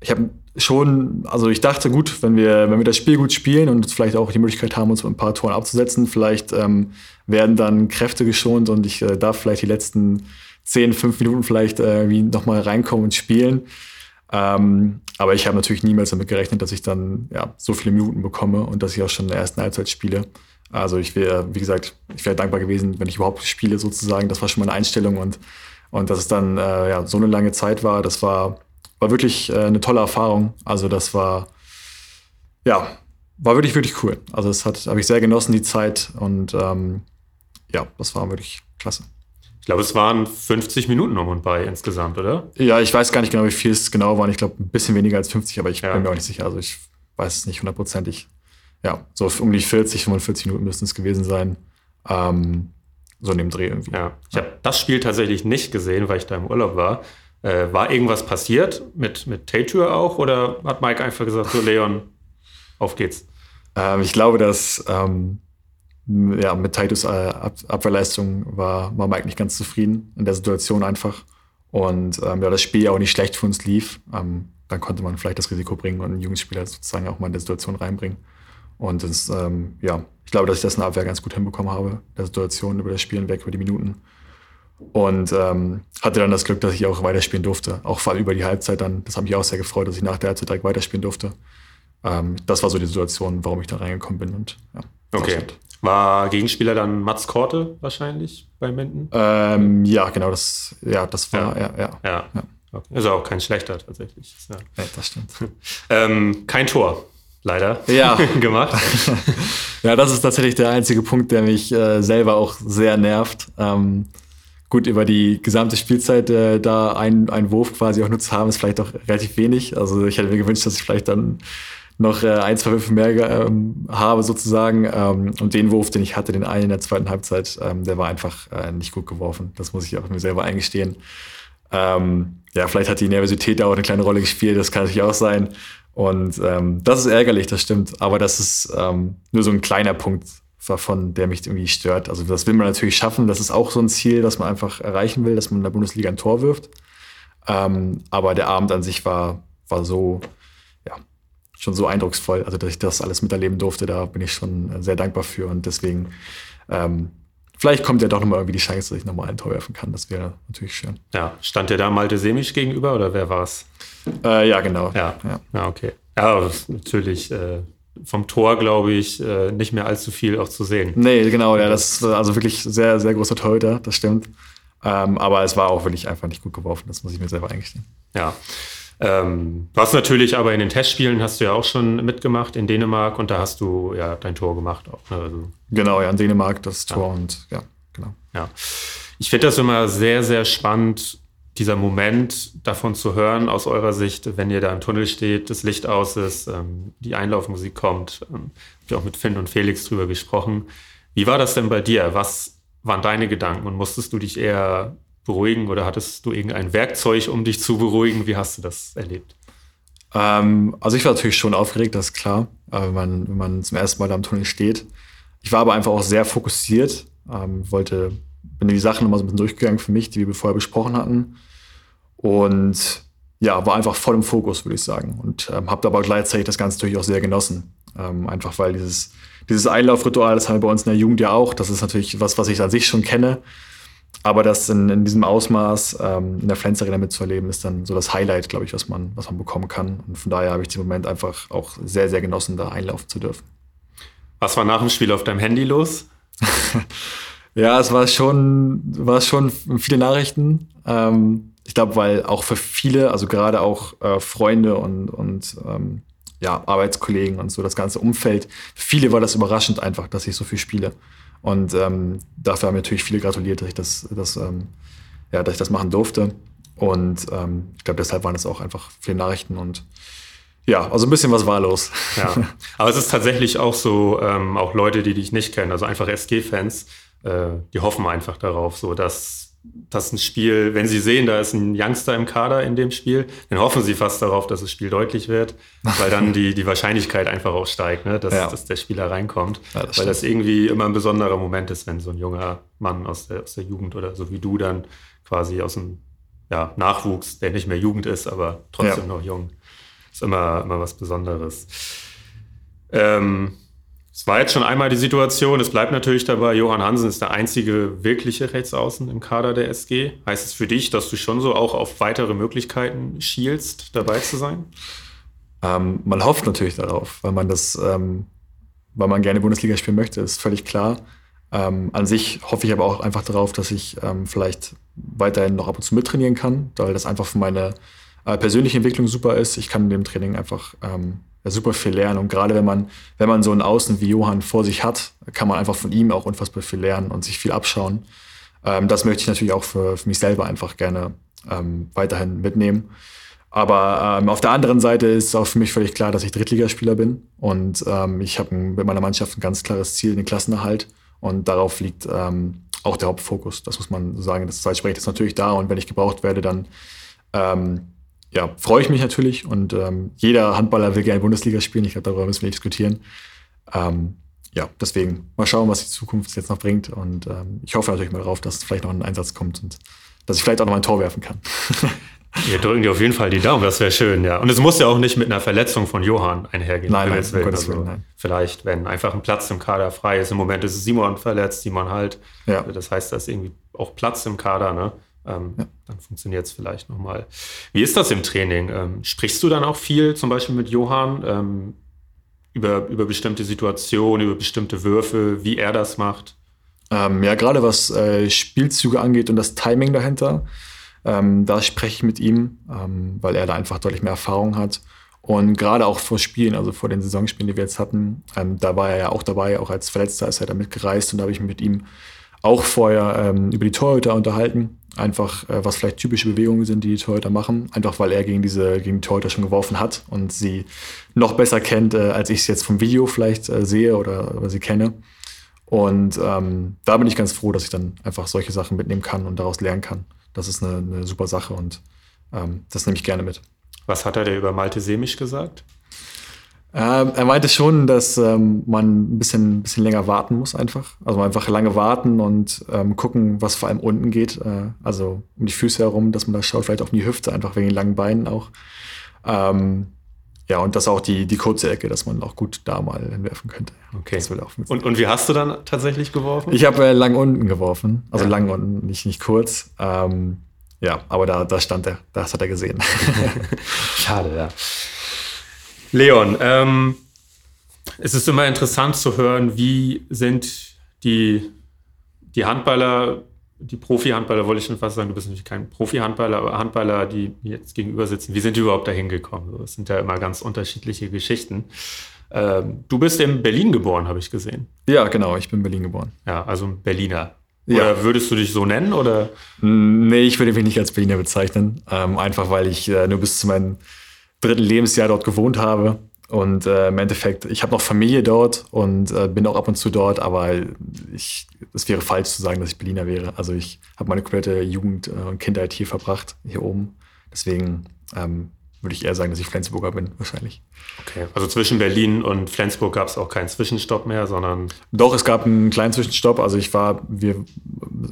ich hab schon, also ich dachte, gut, wenn wir, wenn wir das Spiel gut spielen und vielleicht auch die Möglichkeit haben, uns mit ein paar Toren abzusetzen, vielleicht ähm, werden dann Kräfte geschont und ich äh, darf vielleicht die letzten 10, 5 Minuten vielleicht äh, nochmal reinkommen und spielen. Ähm, aber ich habe natürlich niemals damit gerechnet, dass ich dann ja, so viele Minuten bekomme und dass ich auch schon in der ersten Halbzeit spiele. Also ich wäre, wie gesagt, ich wäre dankbar gewesen, wenn ich überhaupt spiele sozusagen. Das war schon meine Einstellung und und dass es dann äh, ja, so eine lange Zeit war, das war, war wirklich äh, eine tolle Erfahrung. Also das war, ja, war wirklich, wirklich cool. Also das habe ich sehr genossen, die Zeit. Und ähm, ja, das war wirklich klasse. Ich glaube, es waren 50 Minuten um und bei insgesamt, oder? Ja, ich weiß gar nicht genau, wie viel es genau waren. Ich glaube, ein bisschen weniger als 50, aber ich ja. bin mir auch nicht sicher. Also ich weiß es nicht hundertprozentig. Ja, so um die 40, 45 Minuten müssten es gewesen sein. Ähm, so in dem Dreh irgendwie. Ja, ich habe das Spiel tatsächlich nicht gesehen, weil ich da im Urlaub war. Äh, war irgendwas passiert mit, mit Tatür auch oder hat Mike einfach gesagt, so Leon, auf geht's? Ähm, ich glaube, dass ähm, ja, mit Titus äh, Ab Abwehrleistung war, war Mike nicht ganz zufrieden in der Situation einfach. Und ähm, ja, das Spiel auch nicht schlecht für uns lief. Ähm, dann konnte man vielleicht das Risiko bringen und einen Jugendspieler sozusagen auch mal in der Situation reinbringen. Und das, ähm, ja, ich glaube, dass ich das in der Abwehr ganz gut hinbekommen habe, der Situation über das Spiel hinweg, über die Minuten. Und ähm, hatte dann das Glück, dass ich auch weiterspielen durfte. Auch vor allem über die Halbzeit dann. Das hat mich auch sehr gefreut, dass ich nach der Halbzeit direkt weiterspielen durfte. Ähm, das war so die Situation, warum ich da reingekommen bin. Und, ja, okay. War Gegenspieler dann Mats Korte wahrscheinlich bei Minden? Ähm, ja, genau, das, ja, das war, ja, ja. ja. ja. Okay. Ist auch kein schlechter tatsächlich. Ja, ja das stimmt. ähm, kein Tor, leider, ja. gemacht. ja, das ist tatsächlich der einzige Punkt, der mich äh, selber auch sehr nervt. Ähm, gut, über die gesamte Spielzeit äh, da einen, einen Wurf quasi auch nur zu haben, ist vielleicht auch relativ wenig. Also ich hätte mir gewünscht, dass ich vielleicht dann noch äh, ein, zwei Würfe mehr ähm, habe sozusagen. Ähm, und den Wurf, den ich hatte, den einen in der zweiten Halbzeit, ähm, der war einfach äh, nicht gut geworfen. Das muss ich auch mir selber eingestehen. Ähm, ja, vielleicht hat die Nervosität da auch eine kleine Rolle gespielt, das kann natürlich auch sein. Und ähm, das ist ärgerlich, das stimmt. Aber das ist ähm, nur so ein kleiner Punkt davon, der mich irgendwie stört. Also das will man natürlich schaffen. Das ist auch so ein Ziel, das man einfach erreichen will, dass man in der Bundesliga ein Tor wirft. aber der Abend an sich war, war so, schon so eindrucksvoll. Also, dass ich das alles miterleben durfte, da bin ich schon sehr dankbar für. Und deswegen, ähm, vielleicht kommt ja doch nochmal irgendwie die Chance, dass ich nochmal ein Tor werfen kann. Das wäre natürlich schön. Ja, stand der da Malte Semisch gegenüber oder wer war es? Äh, ja, genau. Ja, ja. ja okay. Ja, natürlich. Äh, vom Tor, glaube ich, äh, nicht mehr allzu viel auch zu sehen. Nee, genau, ja, das ist also wirklich sehr, sehr großer Torhüter, das stimmt. Ähm, aber es war auch wirklich einfach nicht gut geworfen, das muss ich mir selber eingestehen. Ja. Ähm, du hast natürlich aber in den Testspielen hast du ja auch schon mitgemacht in Dänemark und da hast du ja dein Tor gemacht auch. Ne? Also, genau, ja, in Dänemark das Tor ja. und ja, genau. Ja. Ich finde das immer sehr, sehr spannend, dieser Moment davon zu hören aus eurer Sicht, wenn ihr da im Tunnel steht, das Licht aus ist, ähm, die Einlaufmusik kommt. Ähm, ich auch mit Finn und Felix drüber gesprochen. Wie war das denn bei dir? Was waren deine Gedanken und musstest du dich eher beruhigen oder hattest du irgendein Werkzeug, um dich zu beruhigen? Wie hast du das erlebt? Ähm, also ich war natürlich schon aufgeregt, das ist klar, äh, wenn, man, wenn man zum ersten Mal da am Tunnel steht. Ich war aber einfach auch sehr fokussiert, ähm, wollte, bin die Sachen nochmal so ein bisschen durchgegangen für mich, die wir vorher besprochen hatten. Und ja, war einfach voll im Fokus, würde ich sagen. Und ähm, habe aber gleichzeitig das Ganze natürlich auch sehr genossen. Ähm, einfach weil dieses, dieses Einlaufritual, das haben wir bei uns in der Jugend ja auch. Das ist natürlich was, was ich an sich schon kenne. Aber das in, in diesem Ausmaß ähm, in der Flens Arena mitzuerleben, ist dann so das Highlight, glaube ich, was man, was man bekommen kann. Und von daher habe ich den Moment einfach auch sehr, sehr genossen, da einlaufen zu dürfen. Was war nach dem Spiel auf deinem Handy los? ja, es war schon, war schon viele Nachrichten. Ähm, ich glaube, weil auch für viele, also gerade auch äh, Freunde und, und ähm, ja, Arbeitskollegen und so das ganze Umfeld, für viele war das überraschend einfach, dass ich so viel spiele. Und ähm, dafür haben natürlich viele gratuliert, dass ich das, das, ähm, ja, dass ich das machen durfte. Und ähm, ich glaube, deshalb waren es auch einfach viele Nachrichten und ja, also ein bisschen was war los. Ja, aber es ist tatsächlich auch so, ähm, auch Leute, die dich nicht kennen, also einfach SG-Fans, äh, die hoffen einfach darauf, so dass dass ein Spiel, wenn sie sehen, da ist ein Youngster im Kader in dem Spiel, dann hoffen sie fast darauf, dass das Spiel deutlich wird, weil dann die, die Wahrscheinlichkeit einfach auch steigt, ne? dass, ja. dass der Spieler reinkommt. Ja, das weil das irgendwie immer ein besonderer Moment ist, wenn so ein junger Mann aus der, aus der Jugend oder so wie du dann quasi aus dem ja, Nachwuchs, der nicht mehr Jugend ist, aber trotzdem noch jung, ist immer, immer was Besonderes. Ähm, es war jetzt schon einmal die Situation, es bleibt natürlich dabei, Johann Hansen ist der einzige wirkliche Rechtsaußen im Kader der SG. Heißt es für dich, dass du schon so auch auf weitere Möglichkeiten schielst, dabei zu sein? Ähm, man hofft natürlich darauf, weil man das, ähm, weil man gerne Bundesliga spielen möchte, ist völlig klar. Ähm, an sich hoffe ich aber auch einfach darauf, dass ich ähm, vielleicht weiterhin noch ab und zu mittrainieren kann, weil das einfach für meine äh, persönliche Entwicklung super ist. Ich kann in dem Training einfach super viel lernen. Und gerade wenn man, wenn man so einen Außen wie Johann vor sich hat, kann man einfach von ihm auch unfassbar viel lernen und sich viel abschauen. Ähm, das möchte ich natürlich auch für, für mich selber einfach gerne ähm, weiterhin mitnehmen. Aber ähm, auf der anderen Seite ist auch für mich völlig klar, dass ich Drittligaspieler bin. Und ähm, ich habe mit meiner Mannschaft ein ganz klares Ziel, den Klassenerhalt. Und darauf liegt ähm, auch der Hauptfokus. Das muss man sagen. Das Zeitsprechen ist natürlich da und wenn ich gebraucht werde, dann ähm, ja, freue ich mich natürlich. Und ähm, jeder Handballer will gerne Bundesliga spielen. Ich glaube, darüber müssen wir nicht diskutieren. Ähm, ja, deswegen mal schauen, was die Zukunft jetzt noch bringt. Und ähm, ich hoffe natürlich mal darauf, dass vielleicht noch ein Einsatz kommt und dass ich vielleicht auch noch mal ein Tor werfen kann. Wir drücken dir auf jeden Fall die Daumen, das wäre schön, ja. Und es muss ja auch nicht mit einer Verletzung von Johann einhergehen. Nein, nein, also Willen, nein. Vielleicht, wenn einfach ein Platz im Kader frei ist. Im Moment ist Simon verletzt, Simon halt. Ja. Das heißt, da ist irgendwie auch Platz im Kader, ne? Ähm, ja. Dann funktioniert es vielleicht nochmal. Wie ist das im Training? Ähm, sprichst du dann auch viel, zum Beispiel mit Johann, ähm, über, über bestimmte Situationen, über bestimmte Würfe, wie er das macht? Ähm, ja, gerade was äh, Spielzüge angeht und das Timing dahinter, ähm, da spreche ich mit ihm, ähm, weil er da einfach deutlich mehr Erfahrung hat. Und gerade auch vor Spielen, also vor den Saisonspielen, die wir jetzt hatten, da war er ja auch dabei, auch als Verletzter ist er da mitgereist und da habe ich mich mit ihm auch vorher über die Torhüter unterhalten. Einfach, äh, was vielleicht typische Bewegungen sind, die die Torhüter machen. Einfach, weil er gegen diese gegen die Torhüter schon geworfen hat und sie noch besser kennt, äh, als ich es jetzt vom Video vielleicht äh, sehe oder, oder sie kenne. Und ähm, da bin ich ganz froh, dass ich dann einfach solche Sachen mitnehmen kann und daraus lernen kann. Das ist eine, eine super Sache und ähm, das nehme ich gerne mit. Was hat er dir über Malte Semisch gesagt? Ähm, er meinte schon, dass ähm, man ein bisschen, ein bisschen länger warten muss einfach. Also einfach lange warten und ähm, gucken, was vor allem unten geht. Äh, also um die Füße herum, dass man da schaut, vielleicht auf die Hüfte, einfach wegen den langen Beinen auch. Ähm, ja, und das auch die, die kurze Ecke, dass man auch gut da mal hinwerfen könnte. Okay. und, und wie hast du dann tatsächlich geworfen? Ich habe äh, lang unten geworfen. Also ja. lang unten, nicht, nicht kurz. Ähm, ja, aber da, da stand er. Das hat er gesehen. Schade, ja. Leon, ähm, es ist immer interessant zu hören, wie sind die, die Handballer die Profi-Handballer, wollte ich schon fast sagen, du bist natürlich kein Profi-Handballer, aber Handballer, die jetzt gegenüber sitzen, wie sind die überhaupt dahin gekommen? Das sind ja immer ganz unterschiedliche Geschichten. Ähm, du bist in Berlin geboren, habe ich gesehen. Ja, genau, ich bin in Berlin geboren. Ja, also ein Berliner. Oder ja. würdest du dich so nennen? Oder? Nee, ich würde mich nicht als Berliner bezeichnen. Ähm, einfach weil ich äh, nur bis zu meinem dritten Lebensjahr dort gewohnt habe. Und äh, im Endeffekt, ich habe noch Familie dort und äh, bin auch ab und zu dort, aber ich, es wäre falsch zu sagen, dass ich Berliner wäre. Also ich habe meine komplette Jugend äh, und Kindheit hier verbracht, hier oben. Deswegen ähm, würde ich eher sagen, dass ich Flensburger bin, wahrscheinlich. Okay, also zwischen Berlin und Flensburg gab es auch keinen Zwischenstopp mehr, sondern. Doch, es gab einen kleinen Zwischenstopp. Also ich war, wir,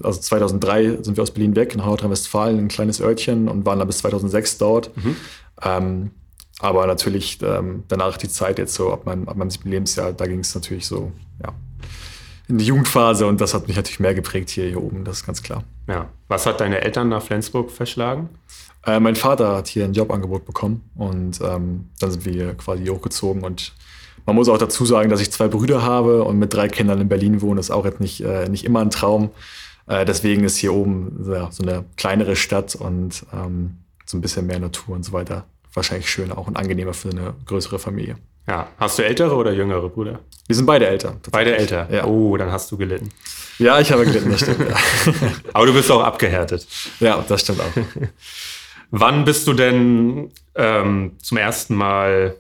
also 2003 sind wir aus Berlin weg nach Nordrhein-Westfalen, ein kleines Örtchen und waren dann bis 2006 dort. Mhm. Ähm, aber natürlich ähm, danach die Zeit jetzt so, ab meinem, ab meinem siebten Lebensjahr, da ging es natürlich so, ja, in die Jugendphase und das hat mich natürlich mehr geprägt hier, hier oben, das ist ganz klar. Ja. Was hat deine Eltern nach Flensburg verschlagen? Äh, mein Vater hat hier ein Jobangebot bekommen und ähm, dann sind wir quasi hochgezogen und man muss auch dazu sagen, dass ich zwei Brüder habe und mit drei Kindern in Berlin wohne, ist auch jetzt nicht, äh, nicht immer ein Traum. Äh, deswegen ist hier oben ja, so eine kleinere Stadt und ähm, so ein bisschen mehr Natur und so weiter wahrscheinlich schöner auch und angenehmer für eine größere Familie. Ja. Hast du ältere oder jüngere Brüder? Wir sind beide älter. Beide älter? Ja. Oh, dann hast du gelitten. Ja, ich habe gelitten, das stimmt. Ja. Aber du bist auch abgehärtet. Ja, das stimmt auch. Wann bist du denn ähm, zum ersten Mal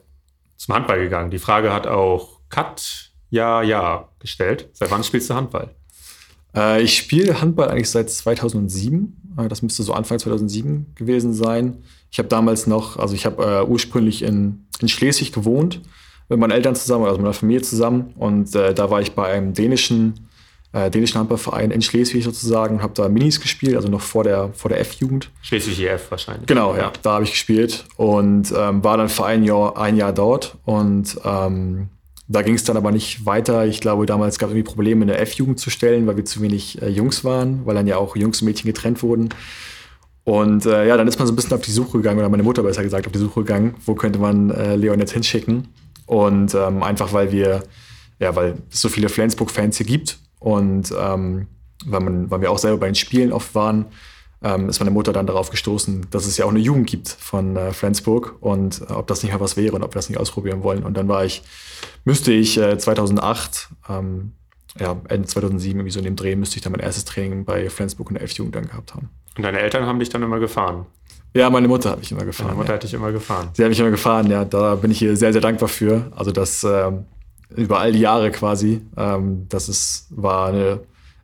zum Handball gegangen? Die Frage hat auch Kat Ja, Ja gestellt. Seit wann spielst du Handball? Äh, ich spiele Handball eigentlich seit 2007. Äh, das müsste so Anfang 2007 gewesen sein. Ich habe damals noch, also ich habe äh, ursprünglich in, in Schleswig gewohnt, mit meinen Eltern zusammen, also mit meiner Familie zusammen. Und äh, da war ich bei einem dänischen, äh, dänischen Handballverein in Schleswig sozusagen und habe da Minis gespielt, also noch vor der, vor der F-Jugend. Schleswig EF wahrscheinlich. Genau, ja, da habe ich gespielt und ähm, war dann für ein Jahr, ein Jahr dort. Und ähm, da ging es dann aber nicht weiter. Ich glaube, damals gab es irgendwie Probleme in der F-Jugend zu stellen, weil wir zu wenig äh, Jungs waren, weil dann ja auch Jungs und Mädchen getrennt wurden. Und äh, ja, dann ist man so ein bisschen auf die Suche gegangen, oder meine Mutter besser gesagt, auf die Suche gegangen, wo könnte man äh, Leon jetzt hinschicken. Und ähm, einfach, weil wir, ja, weil es so viele Flensburg-Fans hier gibt und ähm, weil, man, weil wir auch selber bei den Spielen oft waren, ähm, ist meine Mutter dann darauf gestoßen, dass es ja auch eine Jugend gibt von äh, Flensburg und äh, ob das nicht mal was wäre und ob wir das nicht ausprobieren wollen. Und dann war ich, müsste ich äh, 2008, ähm, ja, Ende 2007, irgendwie so in dem Dreh, müsste ich dann mein erstes Training bei Flensburg und der F-Jugend dann gehabt haben. Und deine Eltern haben dich dann immer gefahren? Ja, meine Mutter hat mich immer gefahren. Meine Mutter ja. hat dich immer gefahren. Sie hat mich immer gefahren, ja. Da bin ich ihr sehr, sehr dankbar für. Also das, ähm, über all die Jahre quasi. Ähm, das ist, war ein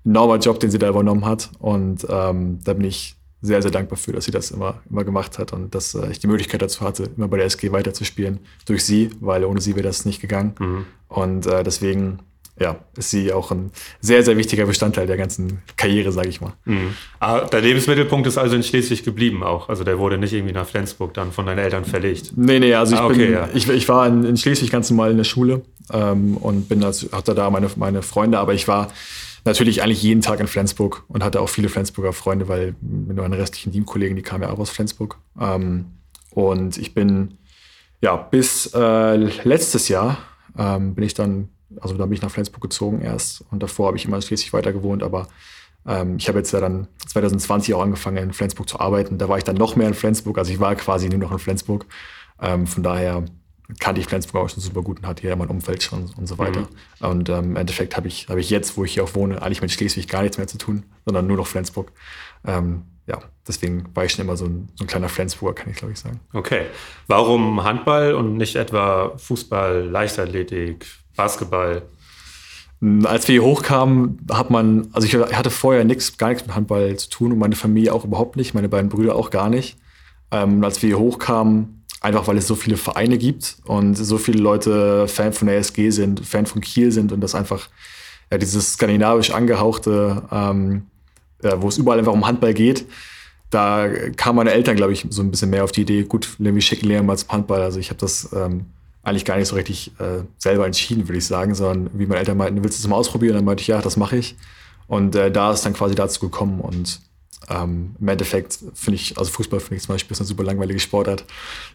enormer Job, den sie da übernommen hat. Und ähm, da bin ich sehr, sehr dankbar für, dass sie das immer, immer gemacht hat und dass äh, ich die Möglichkeit dazu hatte, immer bei der SG weiterzuspielen durch sie, weil ohne sie wäre das nicht gegangen. Mhm. Und äh, deswegen ja, ist sie auch ein sehr, sehr wichtiger Bestandteil der ganzen Karriere, sage ich mal. Mhm. Ah, der Lebensmittelpunkt ist also in Schleswig geblieben auch. Also der wurde nicht irgendwie nach Flensburg dann von deinen Eltern verlegt. Nee, nee, also ich, ah, okay, bin, ja. ich, ich war in, in, Schleswig ganz normal in der Schule ähm, und bin als, hatte da meine, meine Freunde, aber ich war natürlich eigentlich jeden Tag in Flensburg und hatte auch viele Flensburger Freunde, weil mit meinen restlichen Teamkollegen, die kamen ja auch aus Flensburg. Ähm, und ich bin, ja, bis äh, letztes Jahr ähm, bin ich dann, also da bin ich nach Flensburg gezogen erst und davor habe ich immer in Schleswig weiter gewohnt, aber ähm, ich habe jetzt ja dann 2020 auch angefangen in Flensburg zu arbeiten. Da war ich dann noch mehr in Flensburg, also ich war quasi nur noch in Flensburg. Ähm, von daher kannte ich Flensburg auch schon super gut und hatte hier mein Umfeld schon und so weiter. Mhm. Und ähm, im Endeffekt habe ich, hab ich jetzt, wo ich hier auch wohne, eigentlich mit Schleswig gar nichts mehr zu tun, sondern nur noch Flensburg. Ähm, ja, deswegen war ich schon immer so ein, so ein kleiner Flensburger, kann ich glaube ich sagen. Okay. Warum Handball und nicht etwa Fußball, Leichtathletik, Basketball? Hm, als wir hier hochkamen, hat man, also ich hatte vorher nichts, gar nichts mit Handball zu tun und meine Familie auch überhaupt nicht, meine beiden Brüder auch gar nicht. Ähm, als wir hier hochkamen, Einfach weil es so viele Vereine gibt und so viele Leute Fan von der SG sind, Fan von Kiel sind und das einfach ja, dieses skandinavisch angehauchte, ähm, ja, wo es überall einfach um Handball geht. Da kamen meine Eltern, glaube ich, so ein bisschen mehr auf die Idee, gut, wir schicken Leon mal zum Handball. Also ich habe das ähm, eigentlich gar nicht so richtig äh, selber entschieden, würde ich sagen, sondern wie meine Eltern meinten, willst du es mal ausprobieren? Dann meinte ich, ja, das mache ich. Und äh, da ist dann quasi dazu gekommen und ähm, Im Endeffekt finde ich, also Fußball finde ich zum Beispiel ist eine super langweilige Sportart.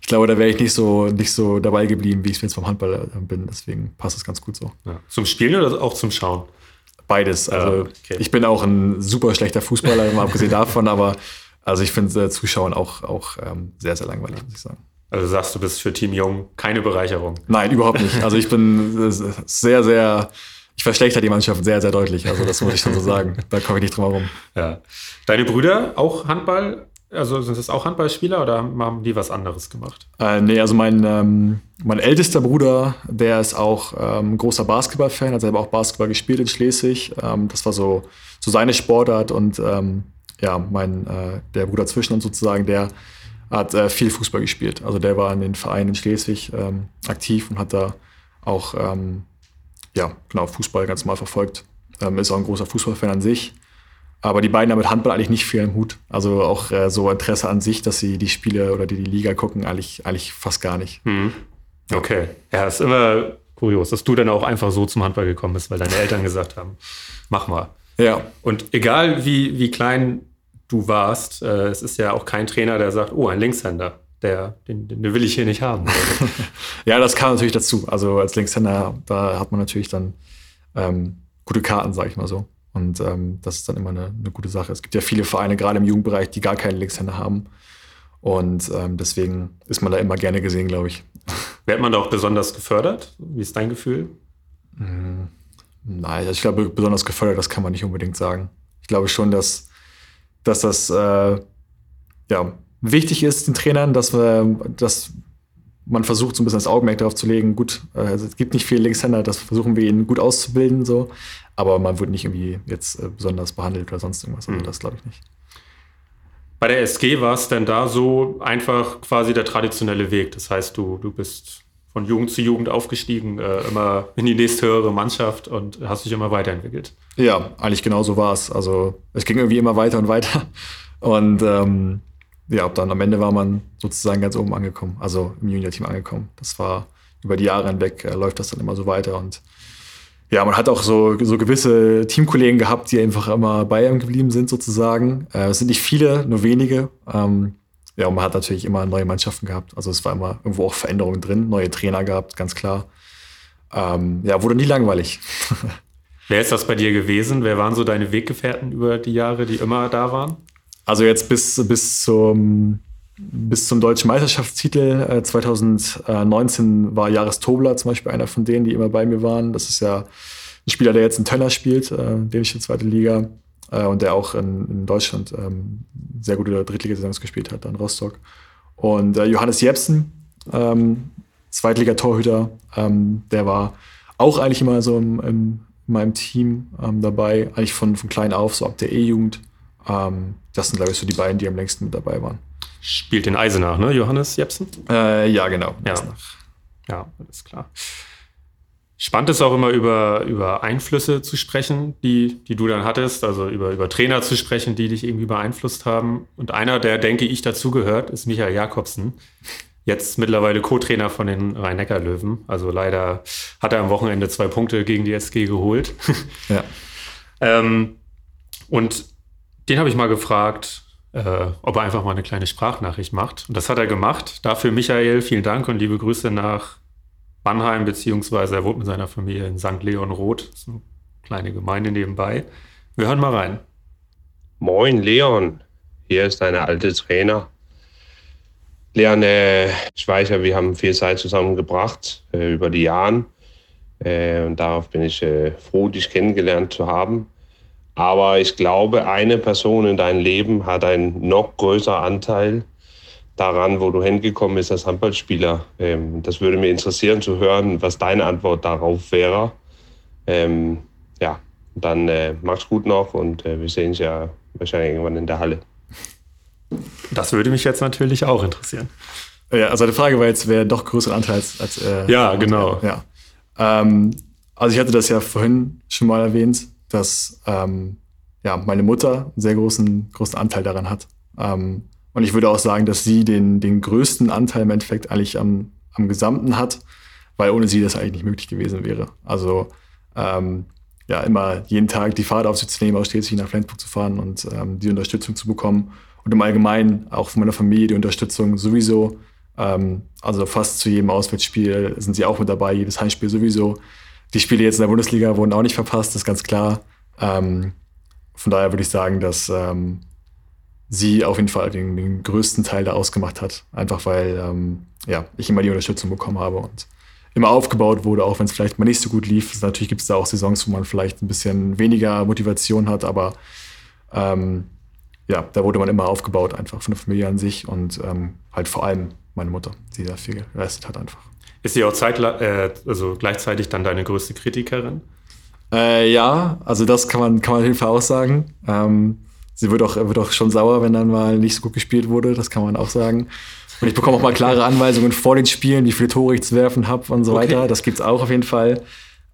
Ich glaube, da wäre ich nicht so, nicht so dabei geblieben, wie ich es jetzt vom Handball äh, bin. Deswegen passt es ganz gut so. Ja. Zum Spielen oder auch zum Schauen? Beides. Also okay. ich bin auch ein super schlechter Fußballer, mal abgesehen davon, aber also ich finde äh, Zuschauen auch, auch ähm, sehr, sehr langweilig, muss ich sagen. Also sagst du bist für Team Jung keine Bereicherung? Nein, überhaupt nicht. Also ich bin sehr, sehr ich verschlechter die Mannschaft sehr, sehr deutlich. Also das muss ich schon so sagen. Da komme ich nicht drum herum. Ja. Deine Brüder auch Handball? Also sind das auch Handballspieler oder haben die was anderes gemacht? Äh, nee, also mein, ähm, mein ältester Bruder, der ist auch ähm, großer Basketballfan, hat selber auch Basketball gespielt in Schleswig. Ähm, das war so, so seine Sportart und ähm, ja, mein, äh, der Bruder zwischen uns sozusagen, der hat äh, viel Fußball gespielt. Also der war in den Vereinen in Schleswig ähm, aktiv und hat da auch ähm, ja, genau, Fußball ganz mal verfolgt. Ähm, ist auch ein großer Fußballfan an sich. Aber die beiden haben mit Handball eigentlich nicht viel im Hut. Also auch äh, so Interesse an sich, dass sie die Spiele oder die, die Liga gucken, eigentlich, eigentlich fast gar nicht. Mhm. Okay. Ja, ist immer kurios, dass du dann auch einfach so zum Handball gekommen bist, weil deine Eltern gesagt haben, mach mal. Ja. Und egal wie, wie klein du warst, äh, es ist ja auch kein Trainer, der sagt, oh, ein Linkshänder der, den, den will ich hier nicht haben. ja, das kam natürlich dazu. Also als Linkshänder, da hat man natürlich dann ähm, gute Karten, sage ich mal so. Und ähm, das ist dann immer eine, eine, gute Sache. Es gibt ja viele Vereine, gerade im Jugendbereich, die gar keinen Linkshänder haben. Und ähm, deswegen ist man da immer gerne gesehen, glaube ich. Wird man da auch besonders gefördert? Wie ist dein Gefühl? Hm, nein, also ich glaube, besonders gefördert, das kann man nicht unbedingt sagen. Ich glaube schon, dass, dass das äh, ja, wichtig ist den Trainern, dass, wir, dass man versucht, so ein bisschen das Augenmerk darauf zu legen, gut, also es gibt nicht viele Linkshänder, das versuchen wir ihn gut auszubilden, so, aber man wird nicht irgendwie jetzt äh, besonders behandelt oder sonst irgendwas. Also mhm. das glaube ich nicht. Bei der SG war es denn da so einfach quasi der traditionelle Weg. Das heißt, du, du bist von Jugend zu Jugend aufgestiegen, äh, immer in die nächsthöhere Mannschaft und hast dich immer weiterentwickelt. Ja, eigentlich genau so war es. Also es ging irgendwie immer weiter und weiter. Und ähm, ja, dann am Ende war man sozusagen ganz oben angekommen, also im Junior-Team angekommen. Das war über die Jahre hinweg, äh, läuft das dann immer so weiter und ja, man hat auch so, so gewisse Teamkollegen gehabt, die einfach immer bei einem geblieben sind, sozusagen. Äh, es sind nicht viele, nur wenige. Ähm, ja, und man hat natürlich immer neue Mannschaften gehabt. Also es war immer irgendwo auch Veränderungen drin, neue Trainer gehabt, ganz klar. Ähm, ja, wurde nie langweilig. Wer ist das bei dir gewesen? Wer waren so deine Weggefährten über die Jahre, die immer da waren? Also jetzt bis, bis, zum, bis zum deutschen Meisterschaftstitel äh, 2019 war Jaris Tobler zum Beispiel einer von denen, die immer bei mir waren. Das ist ja ein Spieler, der jetzt in Tönner spielt, äh, dänische zweite Liga, äh, und der auch in, in Deutschland ähm, sehr gute Drittligasaisons gespielt hat, in Rostock. Und äh, Johannes Jepsen, ähm, Zweitligatorhüter, ähm, der war auch eigentlich immer so im, im, in meinem Team ähm, dabei, eigentlich von, von klein auf, so ab der E-Jugend. Ähm, das sind, glaube ich, so die beiden, die am längsten mit dabei waren. Spielt in Eisenach, ne, Johannes Jepsen? Äh, ja, genau. Ja. ja, alles klar. Spannend ist auch immer über, über Einflüsse zu sprechen, die, die du dann hattest, also über, über Trainer zu sprechen, die dich irgendwie beeinflusst haben. Und einer, der, denke ich, dazugehört, ist Michael Jakobsen. Jetzt mittlerweile Co-Trainer von den Rhein-Neckar-Löwen. Also leider hat er am Wochenende zwei Punkte gegen die SG geholt. Ja. ähm, und den habe ich mal gefragt, äh, ob er einfach mal eine kleine Sprachnachricht macht. Und das hat er gemacht. Dafür, Michael, vielen Dank und liebe Grüße nach Mannheim, beziehungsweise er wohnt mit seiner Familie in St. Leon Roth. Ist eine kleine Gemeinde nebenbei. Wir hören mal rein. Moin, Leon. Hier ist deine alte Trainer. Leon, äh, ich weiß ja, wir haben viel Zeit zusammengebracht äh, über die Jahre. Äh, und darauf bin ich äh, froh, dich kennengelernt zu haben. Aber ich glaube, eine Person in deinem Leben hat einen noch größeren Anteil daran, wo du hingekommen bist als Handballspieler. Ähm, das würde mich interessieren zu hören, was deine Antwort darauf wäre. Ähm, ja, dann äh, mach's gut noch und äh, wir sehen uns ja wahrscheinlich irgendwann in der Halle. Das würde mich jetzt natürlich auch interessieren. Ja, also die Frage war jetzt, wer doch größere Anteil als. als äh, ja, genau. Ja. Ähm, also ich hatte das ja vorhin schon mal erwähnt, dass ähm, ja, meine Mutter einen sehr großen, großen Anteil daran hat. Ähm, und ich würde auch sagen, dass sie den, den größten Anteil im Endeffekt eigentlich am, am Gesamten hat, weil ohne sie das eigentlich nicht möglich gewesen wäre. Also ähm, ja, immer jeden Tag die Fahrt auf sich zu nehmen, aus Schleswig nach Flensburg zu fahren und ähm, die Unterstützung zu bekommen. Und im Allgemeinen auch von meiner Familie die Unterstützung sowieso. Ähm, also fast zu jedem Auswärtsspiel sind sie auch mit dabei, jedes Heimspiel sowieso. Die Spiele jetzt in der Bundesliga wurden auch nicht verpasst, das ist ganz klar. Ähm, von daher würde ich sagen, dass ähm, sie auf jeden Fall den, den, größten Teil da ausgemacht hat. Einfach weil ähm, ja, ich immer die Unterstützung bekommen habe und immer aufgebaut wurde, auch wenn es vielleicht mal nicht so gut lief. Natürlich gibt es da auch Saisons, wo man vielleicht ein bisschen weniger Motivation hat, aber ähm, ja, da wurde man immer aufgebaut, einfach von der Familie an sich und ähm, halt vor allem meine Mutter, die da viel geleistet hat einfach. Ist sie auch zeitla äh, also gleichzeitig dann deine größte Kritikerin? Äh, ja, also das kann man, kann man auf jeden Fall auch sagen. Ähm, sie wird auch, wird auch schon sauer, wenn dann mal nicht so gut gespielt wurde, das kann man auch sagen. Und ich bekomme auch mal klare Anweisungen vor den Spielen, wie viele Tore ich zu werfen habe und so okay. weiter. Das gibt es auch auf jeden Fall.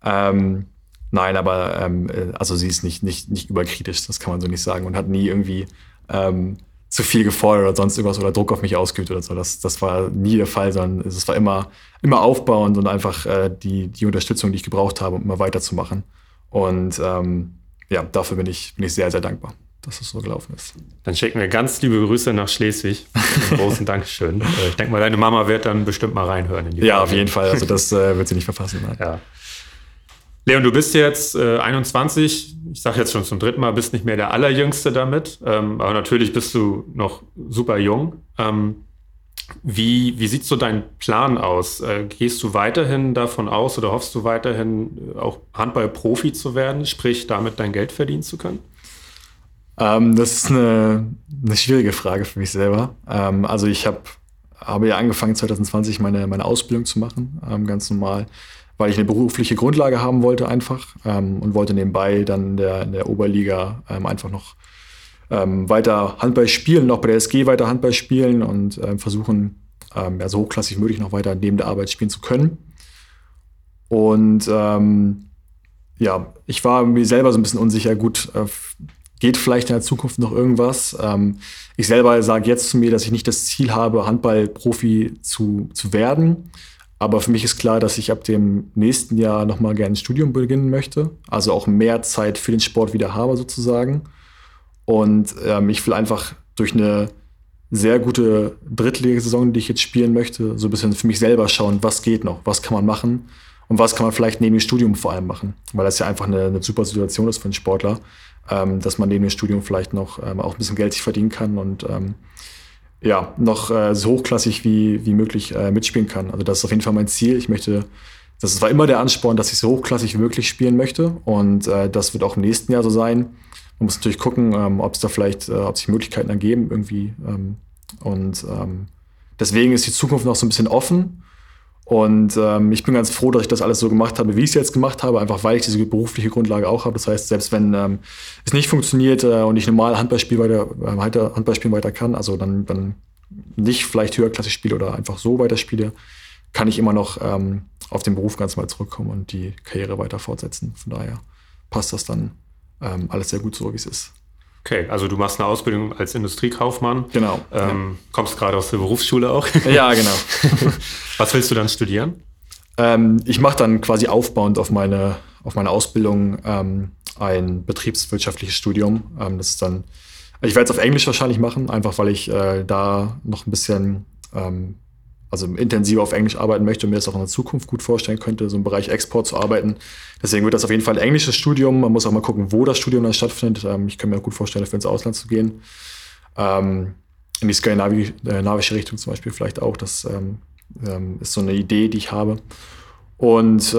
Ähm, nein, aber ähm, äh, also sie ist nicht, nicht, nicht überkritisch, das kann man so nicht sagen und hat nie irgendwie ähm, zu viel gefordert oder sonst irgendwas oder Druck auf mich ausgeübt oder so. Das, das war nie der Fall, sondern es war immer, immer aufbauend und einfach äh, die, die Unterstützung, die ich gebraucht habe, um immer weiterzumachen. Und ähm, ja, dafür bin ich, bin ich sehr, sehr dankbar dass es so gelaufen ist. Dann schicken wir ganz liebe Grüße nach Schleswig. großen Dankeschön. Äh, ich denke mal, deine Mama wird dann bestimmt mal reinhören. ja, Frage. auf jeden Fall. Also das äh, wird sie nicht verpassen. Nein. Ja. Leon, du bist jetzt äh, 21. Ich sage jetzt schon zum dritten Mal, bist nicht mehr der Allerjüngste damit. Ähm, aber natürlich bist du noch super jung. Ähm, wie, wie sieht so dein Plan aus? Äh, gehst du weiterhin davon aus oder hoffst du weiterhin äh, auch Handballprofi zu werden, sprich damit dein Geld verdienen zu können? Ähm, das ist eine, eine schwierige Frage für mich selber. Ähm, also ich hab, habe ja angefangen 2020 meine, meine Ausbildung zu machen, ähm, ganz normal weil ich eine berufliche Grundlage haben wollte einfach ähm, und wollte nebenbei dann in der, in der Oberliga ähm, einfach noch ähm, weiter Handball spielen, noch bei der SG weiter Handball spielen und versuchen, ja, so hochklassig möglich noch weiter neben der Arbeit spielen zu können. Und ja, ich war mir selber so ein bisschen unsicher, gut, äh, geht vielleicht in der Zukunft noch irgendwas? ich selber sage jetzt zu mir, dass ich nicht das Ziel habe, Handballprofi zu, zu werden aber für mich ist klar, dass ich ab dem nächsten Jahr nochmal gerne ein Studium beginnen möchte. Also auch mehr Zeit für den Sport wieder habe sozusagen. Und ähm, ich will einfach durch eine sehr gute Drittligasaison, die ich jetzt spielen möchte, so ein bisschen für mich selber schauen, was geht noch, was kann man machen und was kann man vielleicht neben dem Studium vor allem machen. Weil das ja einfach eine, eine super Situation ist für einen Sportler, ähm, dass man neben dem Studium vielleicht noch ähm, auch ein bisschen Geld sich verdienen kann und ähm, ja, noch äh, so hochklassig wie, wie möglich äh, mitspielen kann. Also das ist auf jeden Fall mein Ziel. Ich möchte, das war immer der Ansporn, dass ich so hochklassig wie möglich spielen möchte. Und äh, das wird auch im nächsten Jahr so sein. Man muss natürlich gucken, ähm, ob es da vielleicht, äh, ob sich Möglichkeiten ergeben irgendwie. Ähm, und ähm, deswegen ist die Zukunft noch so ein bisschen offen. Und ähm, ich bin ganz froh, dass ich das alles so gemacht habe, wie ich es jetzt gemacht habe, einfach weil ich diese berufliche Grundlage auch habe. Das heißt, selbst wenn ähm, es nicht funktioniert äh, und ich normal Handballspiel weiter, äh, Handballspielen weiter kann, also dann, dann nicht vielleicht höherklassig spiele oder einfach so weiterspiele, kann ich immer noch ähm, auf den Beruf ganz mal zurückkommen und die Karriere weiter fortsetzen. Von daher passt das dann ähm, alles sehr gut so, wie es ist. Okay, also du machst eine Ausbildung als Industriekaufmann. Genau. Ähm, ja. Kommst gerade aus der Berufsschule auch. Ja, genau. Was willst du dann studieren? Ähm, ich mache dann quasi aufbauend auf meine, auf meine Ausbildung ähm, ein betriebswirtschaftliches Studium. Ähm, das ist dann, ich werde es auf Englisch wahrscheinlich machen, einfach weil ich äh, da noch ein bisschen ähm, also intensiver auf Englisch arbeiten möchte und mir das auch in der Zukunft gut vorstellen könnte, so im Bereich Export zu arbeiten. Deswegen wird das auf jeden Fall ein englisches Studium. Man muss auch mal gucken, wo das Studium dann stattfindet. Ähm, ich kann mir auch gut vorstellen, dafür ins Ausland zu gehen. Ähm, in die skandinavische Richtung zum Beispiel vielleicht auch. Das ähm, ist so eine Idee, die ich habe. Und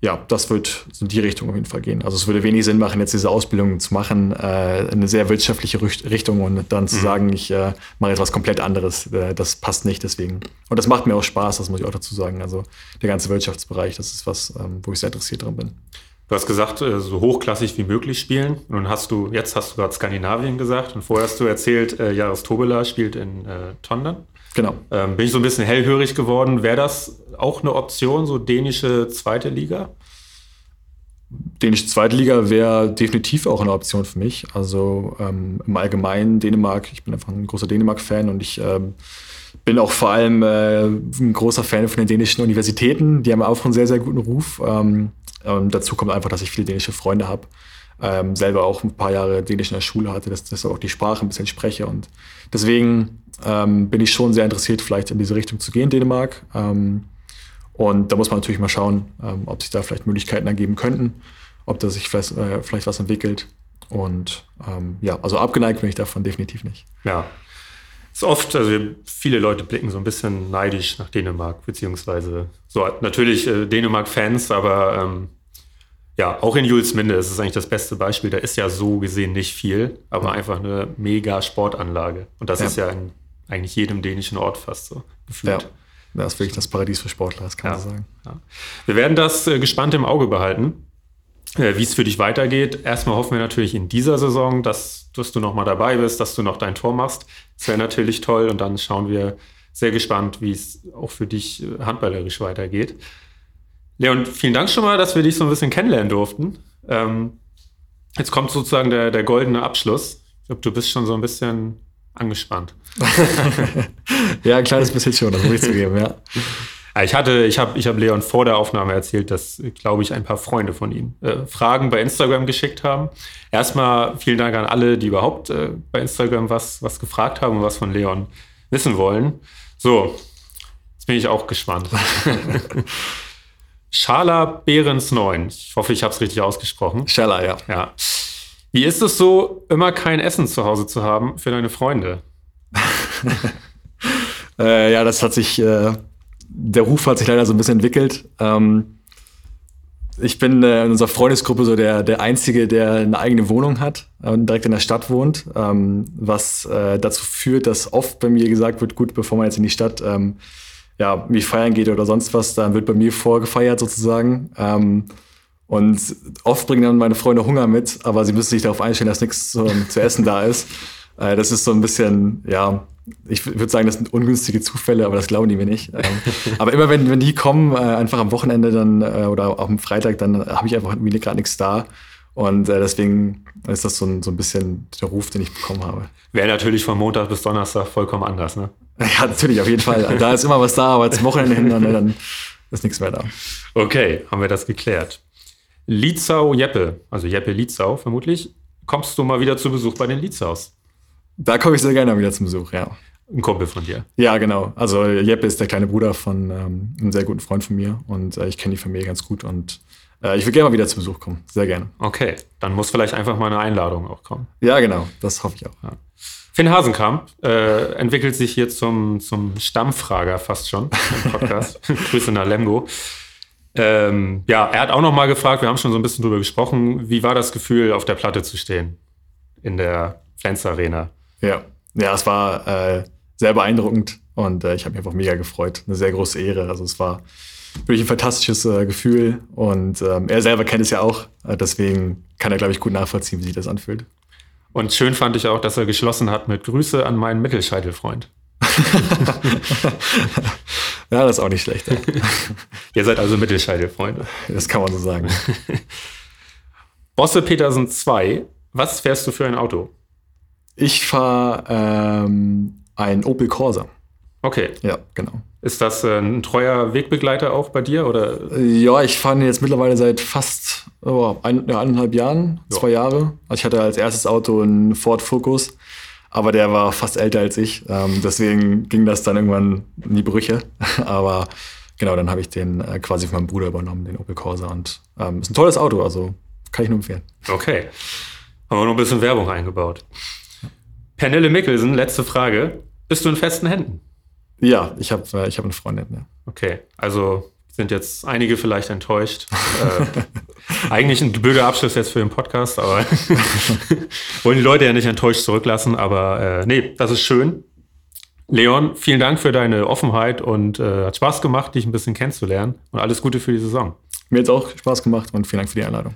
ja, das wird in die Richtung auf jeden Fall gehen. Also es würde wenig Sinn machen, jetzt diese Ausbildung zu machen, äh, eine sehr wirtschaftliche Richtung und dann zu mhm. sagen, ich äh, mache etwas komplett anderes. Äh, das passt nicht deswegen. Und das macht mir auch Spaß, das muss ich auch dazu sagen. Also der ganze Wirtschaftsbereich, das ist was, ähm, wo ich sehr interessiert dran bin. Du hast gesagt, äh, so hochklassig wie möglich spielen. Nun hast du, jetzt hast du gerade Skandinavien gesagt und vorher hast du erzählt, äh, Jaros Tobela spielt in äh, Tondern. Genau. Ähm, bin ich so ein bisschen hellhörig geworden. Wäre das auch eine Option, so dänische zweite Liga? Dänische zweite Liga wäre definitiv auch eine Option für mich. Also ähm, im Allgemeinen Dänemark, ich bin einfach ein großer Dänemark-Fan und ich ähm, bin auch vor allem äh, ein großer Fan von den dänischen Universitäten. Die haben auch einen sehr, sehr guten Ruf. Ähm, dazu kommt einfach, dass ich viele dänische Freunde habe. Ähm, selber auch ein paar Jahre Dänisch in der Schule hatte, dass, dass auch die Sprache ein bisschen spreche. Und deswegen ähm, bin ich schon sehr interessiert, vielleicht in diese Richtung zu gehen, Dänemark. Ähm, und da muss man natürlich mal schauen, ähm, ob sich da vielleicht Möglichkeiten ergeben könnten, ob da sich vielleicht, äh, vielleicht was entwickelt. Und ähm, ja, also abgeneigt bin ich davon definitiv nicht. Ja. Es ist oft, also viele Leute blicken so ein bisschen neidisch nach Dänemark, beziehungsweise so natürlich äh, Dänemark-Fans, aber ähm, ja, auch in Julesminde ist es eigentlich das beste Beispiel. Da ist ja so gesehen nicht viel, aber einfach eine mega Sportanlage. Und das ja. ist ja in eigentlich jedem dänischen Ort fast so gefühlt. Ja. Das ist wirklich das Paradies für Sportler, das kann ja. man sagen. Ja. Wir werden das äh, gespannt im Auge behalten, äh, wie es für dich weitergeht. Erstmal hoffen wir natürlich in dieser Saison, dass, dass du nochmal dabei bist, dass du noch dein Tor machst. Das wäre natürlich toll. Und dann schauen wir sehr gespannt, wie es auch für dich äh, handballerisch weitergeht. Leon, vielen Dank schon mal, dass wir dich so ein bisschen kennenlernen durften. Ähm, jetzt kommt sozusagen der, der goldene Abschluss. Ich glaube, du bist schon so ein bisschen angespannt. ja, ein kleines bisschen schon, das muss ich zugeben, ja. Ich hatte, ich habe ich hab Leon vor der Aufnahme erzählt, dass, glaube ich, ein paar Freunde von ihm äh, Fragen bei Instagram geschickt haben. Erstmal vielen Dank an alle, die überhaupt äh, bei Instagram was, was gefragt haben und was von Leon wissen wollen. So, jetzt bin ich auch gespannt. Schala Behrens 9. Ich hoffe, ich habe es richtig ausgesprochen. Schala, ja. Ja. Wie ist es so, immer kein Essen zu Hause zu haben für deine Freunde? äh, ja, das hat sich, äh, der Ruf hat sich leider so ein bisschen entwickelt. Ähm, ich bin äh, in unserer Freundesgruppe so der, der Einzige, der eine eigene Wohnung hat und direkt in der Stadt wohnt, ähm, was äh, dazu führt, dass oft bei mir gesagt wird, gut, bevor man jetzt in die Stadt ähm, ja, wie feiern geht oder sonst was, dann wird bei mir vorgefeiert sozusagen. Und oft bringen dann meine Freunde Hunger mit, aber sie müssen sich darauf einstellen, dass nichts zu, zu essen da ist. Äh, das ist so ein bisschen, ja, ich würde sagen, das sind ungünstige Zufälle, aber das glauben die mir nicht. Ähm, aber immer wenn, wenn die kommen, äh, einfach am Wochenende dann äh, oder auch am Freitag, dann habe ich einfach wieder gerade nichts da. Und äh, deswegen ist das so ein, so ein bisschen der Ruf, den ich bekommen habe. Wäre natürlich von Montag bis Donnerstag vollkommen anders, ne? Ja, natürlich, auf jeden Fall. Da ist immer was da, aber zum Wochenende hin, dann, dann ist nichts mehr da. Okay, haben wir das geklärt. Lietzau Jeppe, also Jeppe Lietzau vermutlich. Kommst du mal wieder zu Besuch bei den Lietzaus? Da komme ich sehr gerne wieder zum Besuch, ja. Ein Kumpel von dir? Ja, genau. Also Jeppe ist der kleine Bruder von ähm, einem sehr guten Freund von mir und äh, ich kenne die Familie ganz gut und äh, ich will gerne mal wieder zu Besuch kommen. Sehr gerne. Okay, dann muss vielleicht einfach mal eine Einladung auch kommen. Ja, genau. Das hoffe ich auch. Ja. Finn Hasenkamp äh, entwickelt sich hier zum, zum Stammfrager fast schon im Podcast. Grüße nach Lemgo. Ähm, ja, er hat auch noch mal gefragt, wir haben schon so ein bisschen drüber gesprochen, wie war das Gefühl, auf der Platte zu stehen in der Flens Arena? Ja, ja, es war äh, sehr beeindruckend Und äh, ich habe mich einfach mega gefreut. Eine sehr große Ehre. Also es war wirklich ein fantastisches äh, Gefühl. Und ähm, er selber kennt es ja auch. Äh, deswegen kann er, glaube ich, gut nachvollziehen, wie sich das anfühlt. Und schön fand ich auch, dass er geschlossen hat mit Grüße an meinen Mittelscheitelfreund. ja, das ist auch nicht schlecht. Ihr seid also Mittelscheitelfreunde. Das kann man so sagen. Bosse Petersen 2, was fährst du für ein Auto? Ich fahre ähm, ein Opel Corsa. Okay. Ja, genau. Ist das äh, ein treuer Wegbegleiter auch bei dir? Oder? Ja, ich fahre jetzt mittlerweile seit fast oh, ein, ja, eineinhalb Jahren, ja. zwei Jahre. Also ich hatte als erstes Auto einen Ford Focus, aber der war fast älter als ich. Ähm, deswegen ging das dann irgendwann in die Brüche. aber genau, dann habe ich den äh, quasi von meinem Bruder übernommen, den Opel Corsa. Und ähm, ist ein tolles Auto, also kann ich nur empfehlen. Okay. Haben wir noch ein bisschen Werbung eingebaut. Pernille Mickelsen, letzte Frage. Bist du in festen Händen? Ja, ich habe äh, ich hab eine Freundin. Ja. Okay, also sind jetzt einige vielleicht enttäuscht. äh, eigentlich ein blöder Abschluss jetzt für den Podcast, aber wollen die Leute ja nicht enttäuscht zurücklassen. Aber äh, nee, das ist schön. Leon, vielen Dank für deine Offenheit und äh, hat Spaß gemacht, dich ein bisschen kennenzulernen. Und alles Gute für die Saison. Mir hat es auch Spaß gemacht und vielen Dank für die Einladung.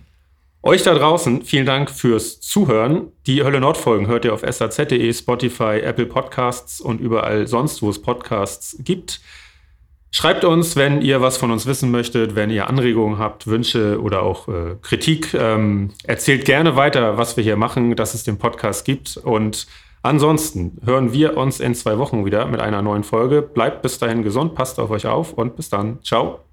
Euch da draußen, vielen Dank fürs Zuhören. Die Hölle Nord Folgen hört ihr auf saz.de, Spotify, Apple Podcasts und überall sonst, wo es Podcasts gibt. Schreibt uns, wenn ihr was von uns wissen möchtet, wenn ihr Anregungen habt, Wünsche oder auch äh, Kritik. Ähm, erzählt gerne weiter, was wir hier machen, dass es den Podcast gibt. Und ansonsten hören wir uns in zwei Wochen wieder mit einer neuen Folge. Bleibt bis dahin gesund, passt auf euch auf und bis dann. Ciao.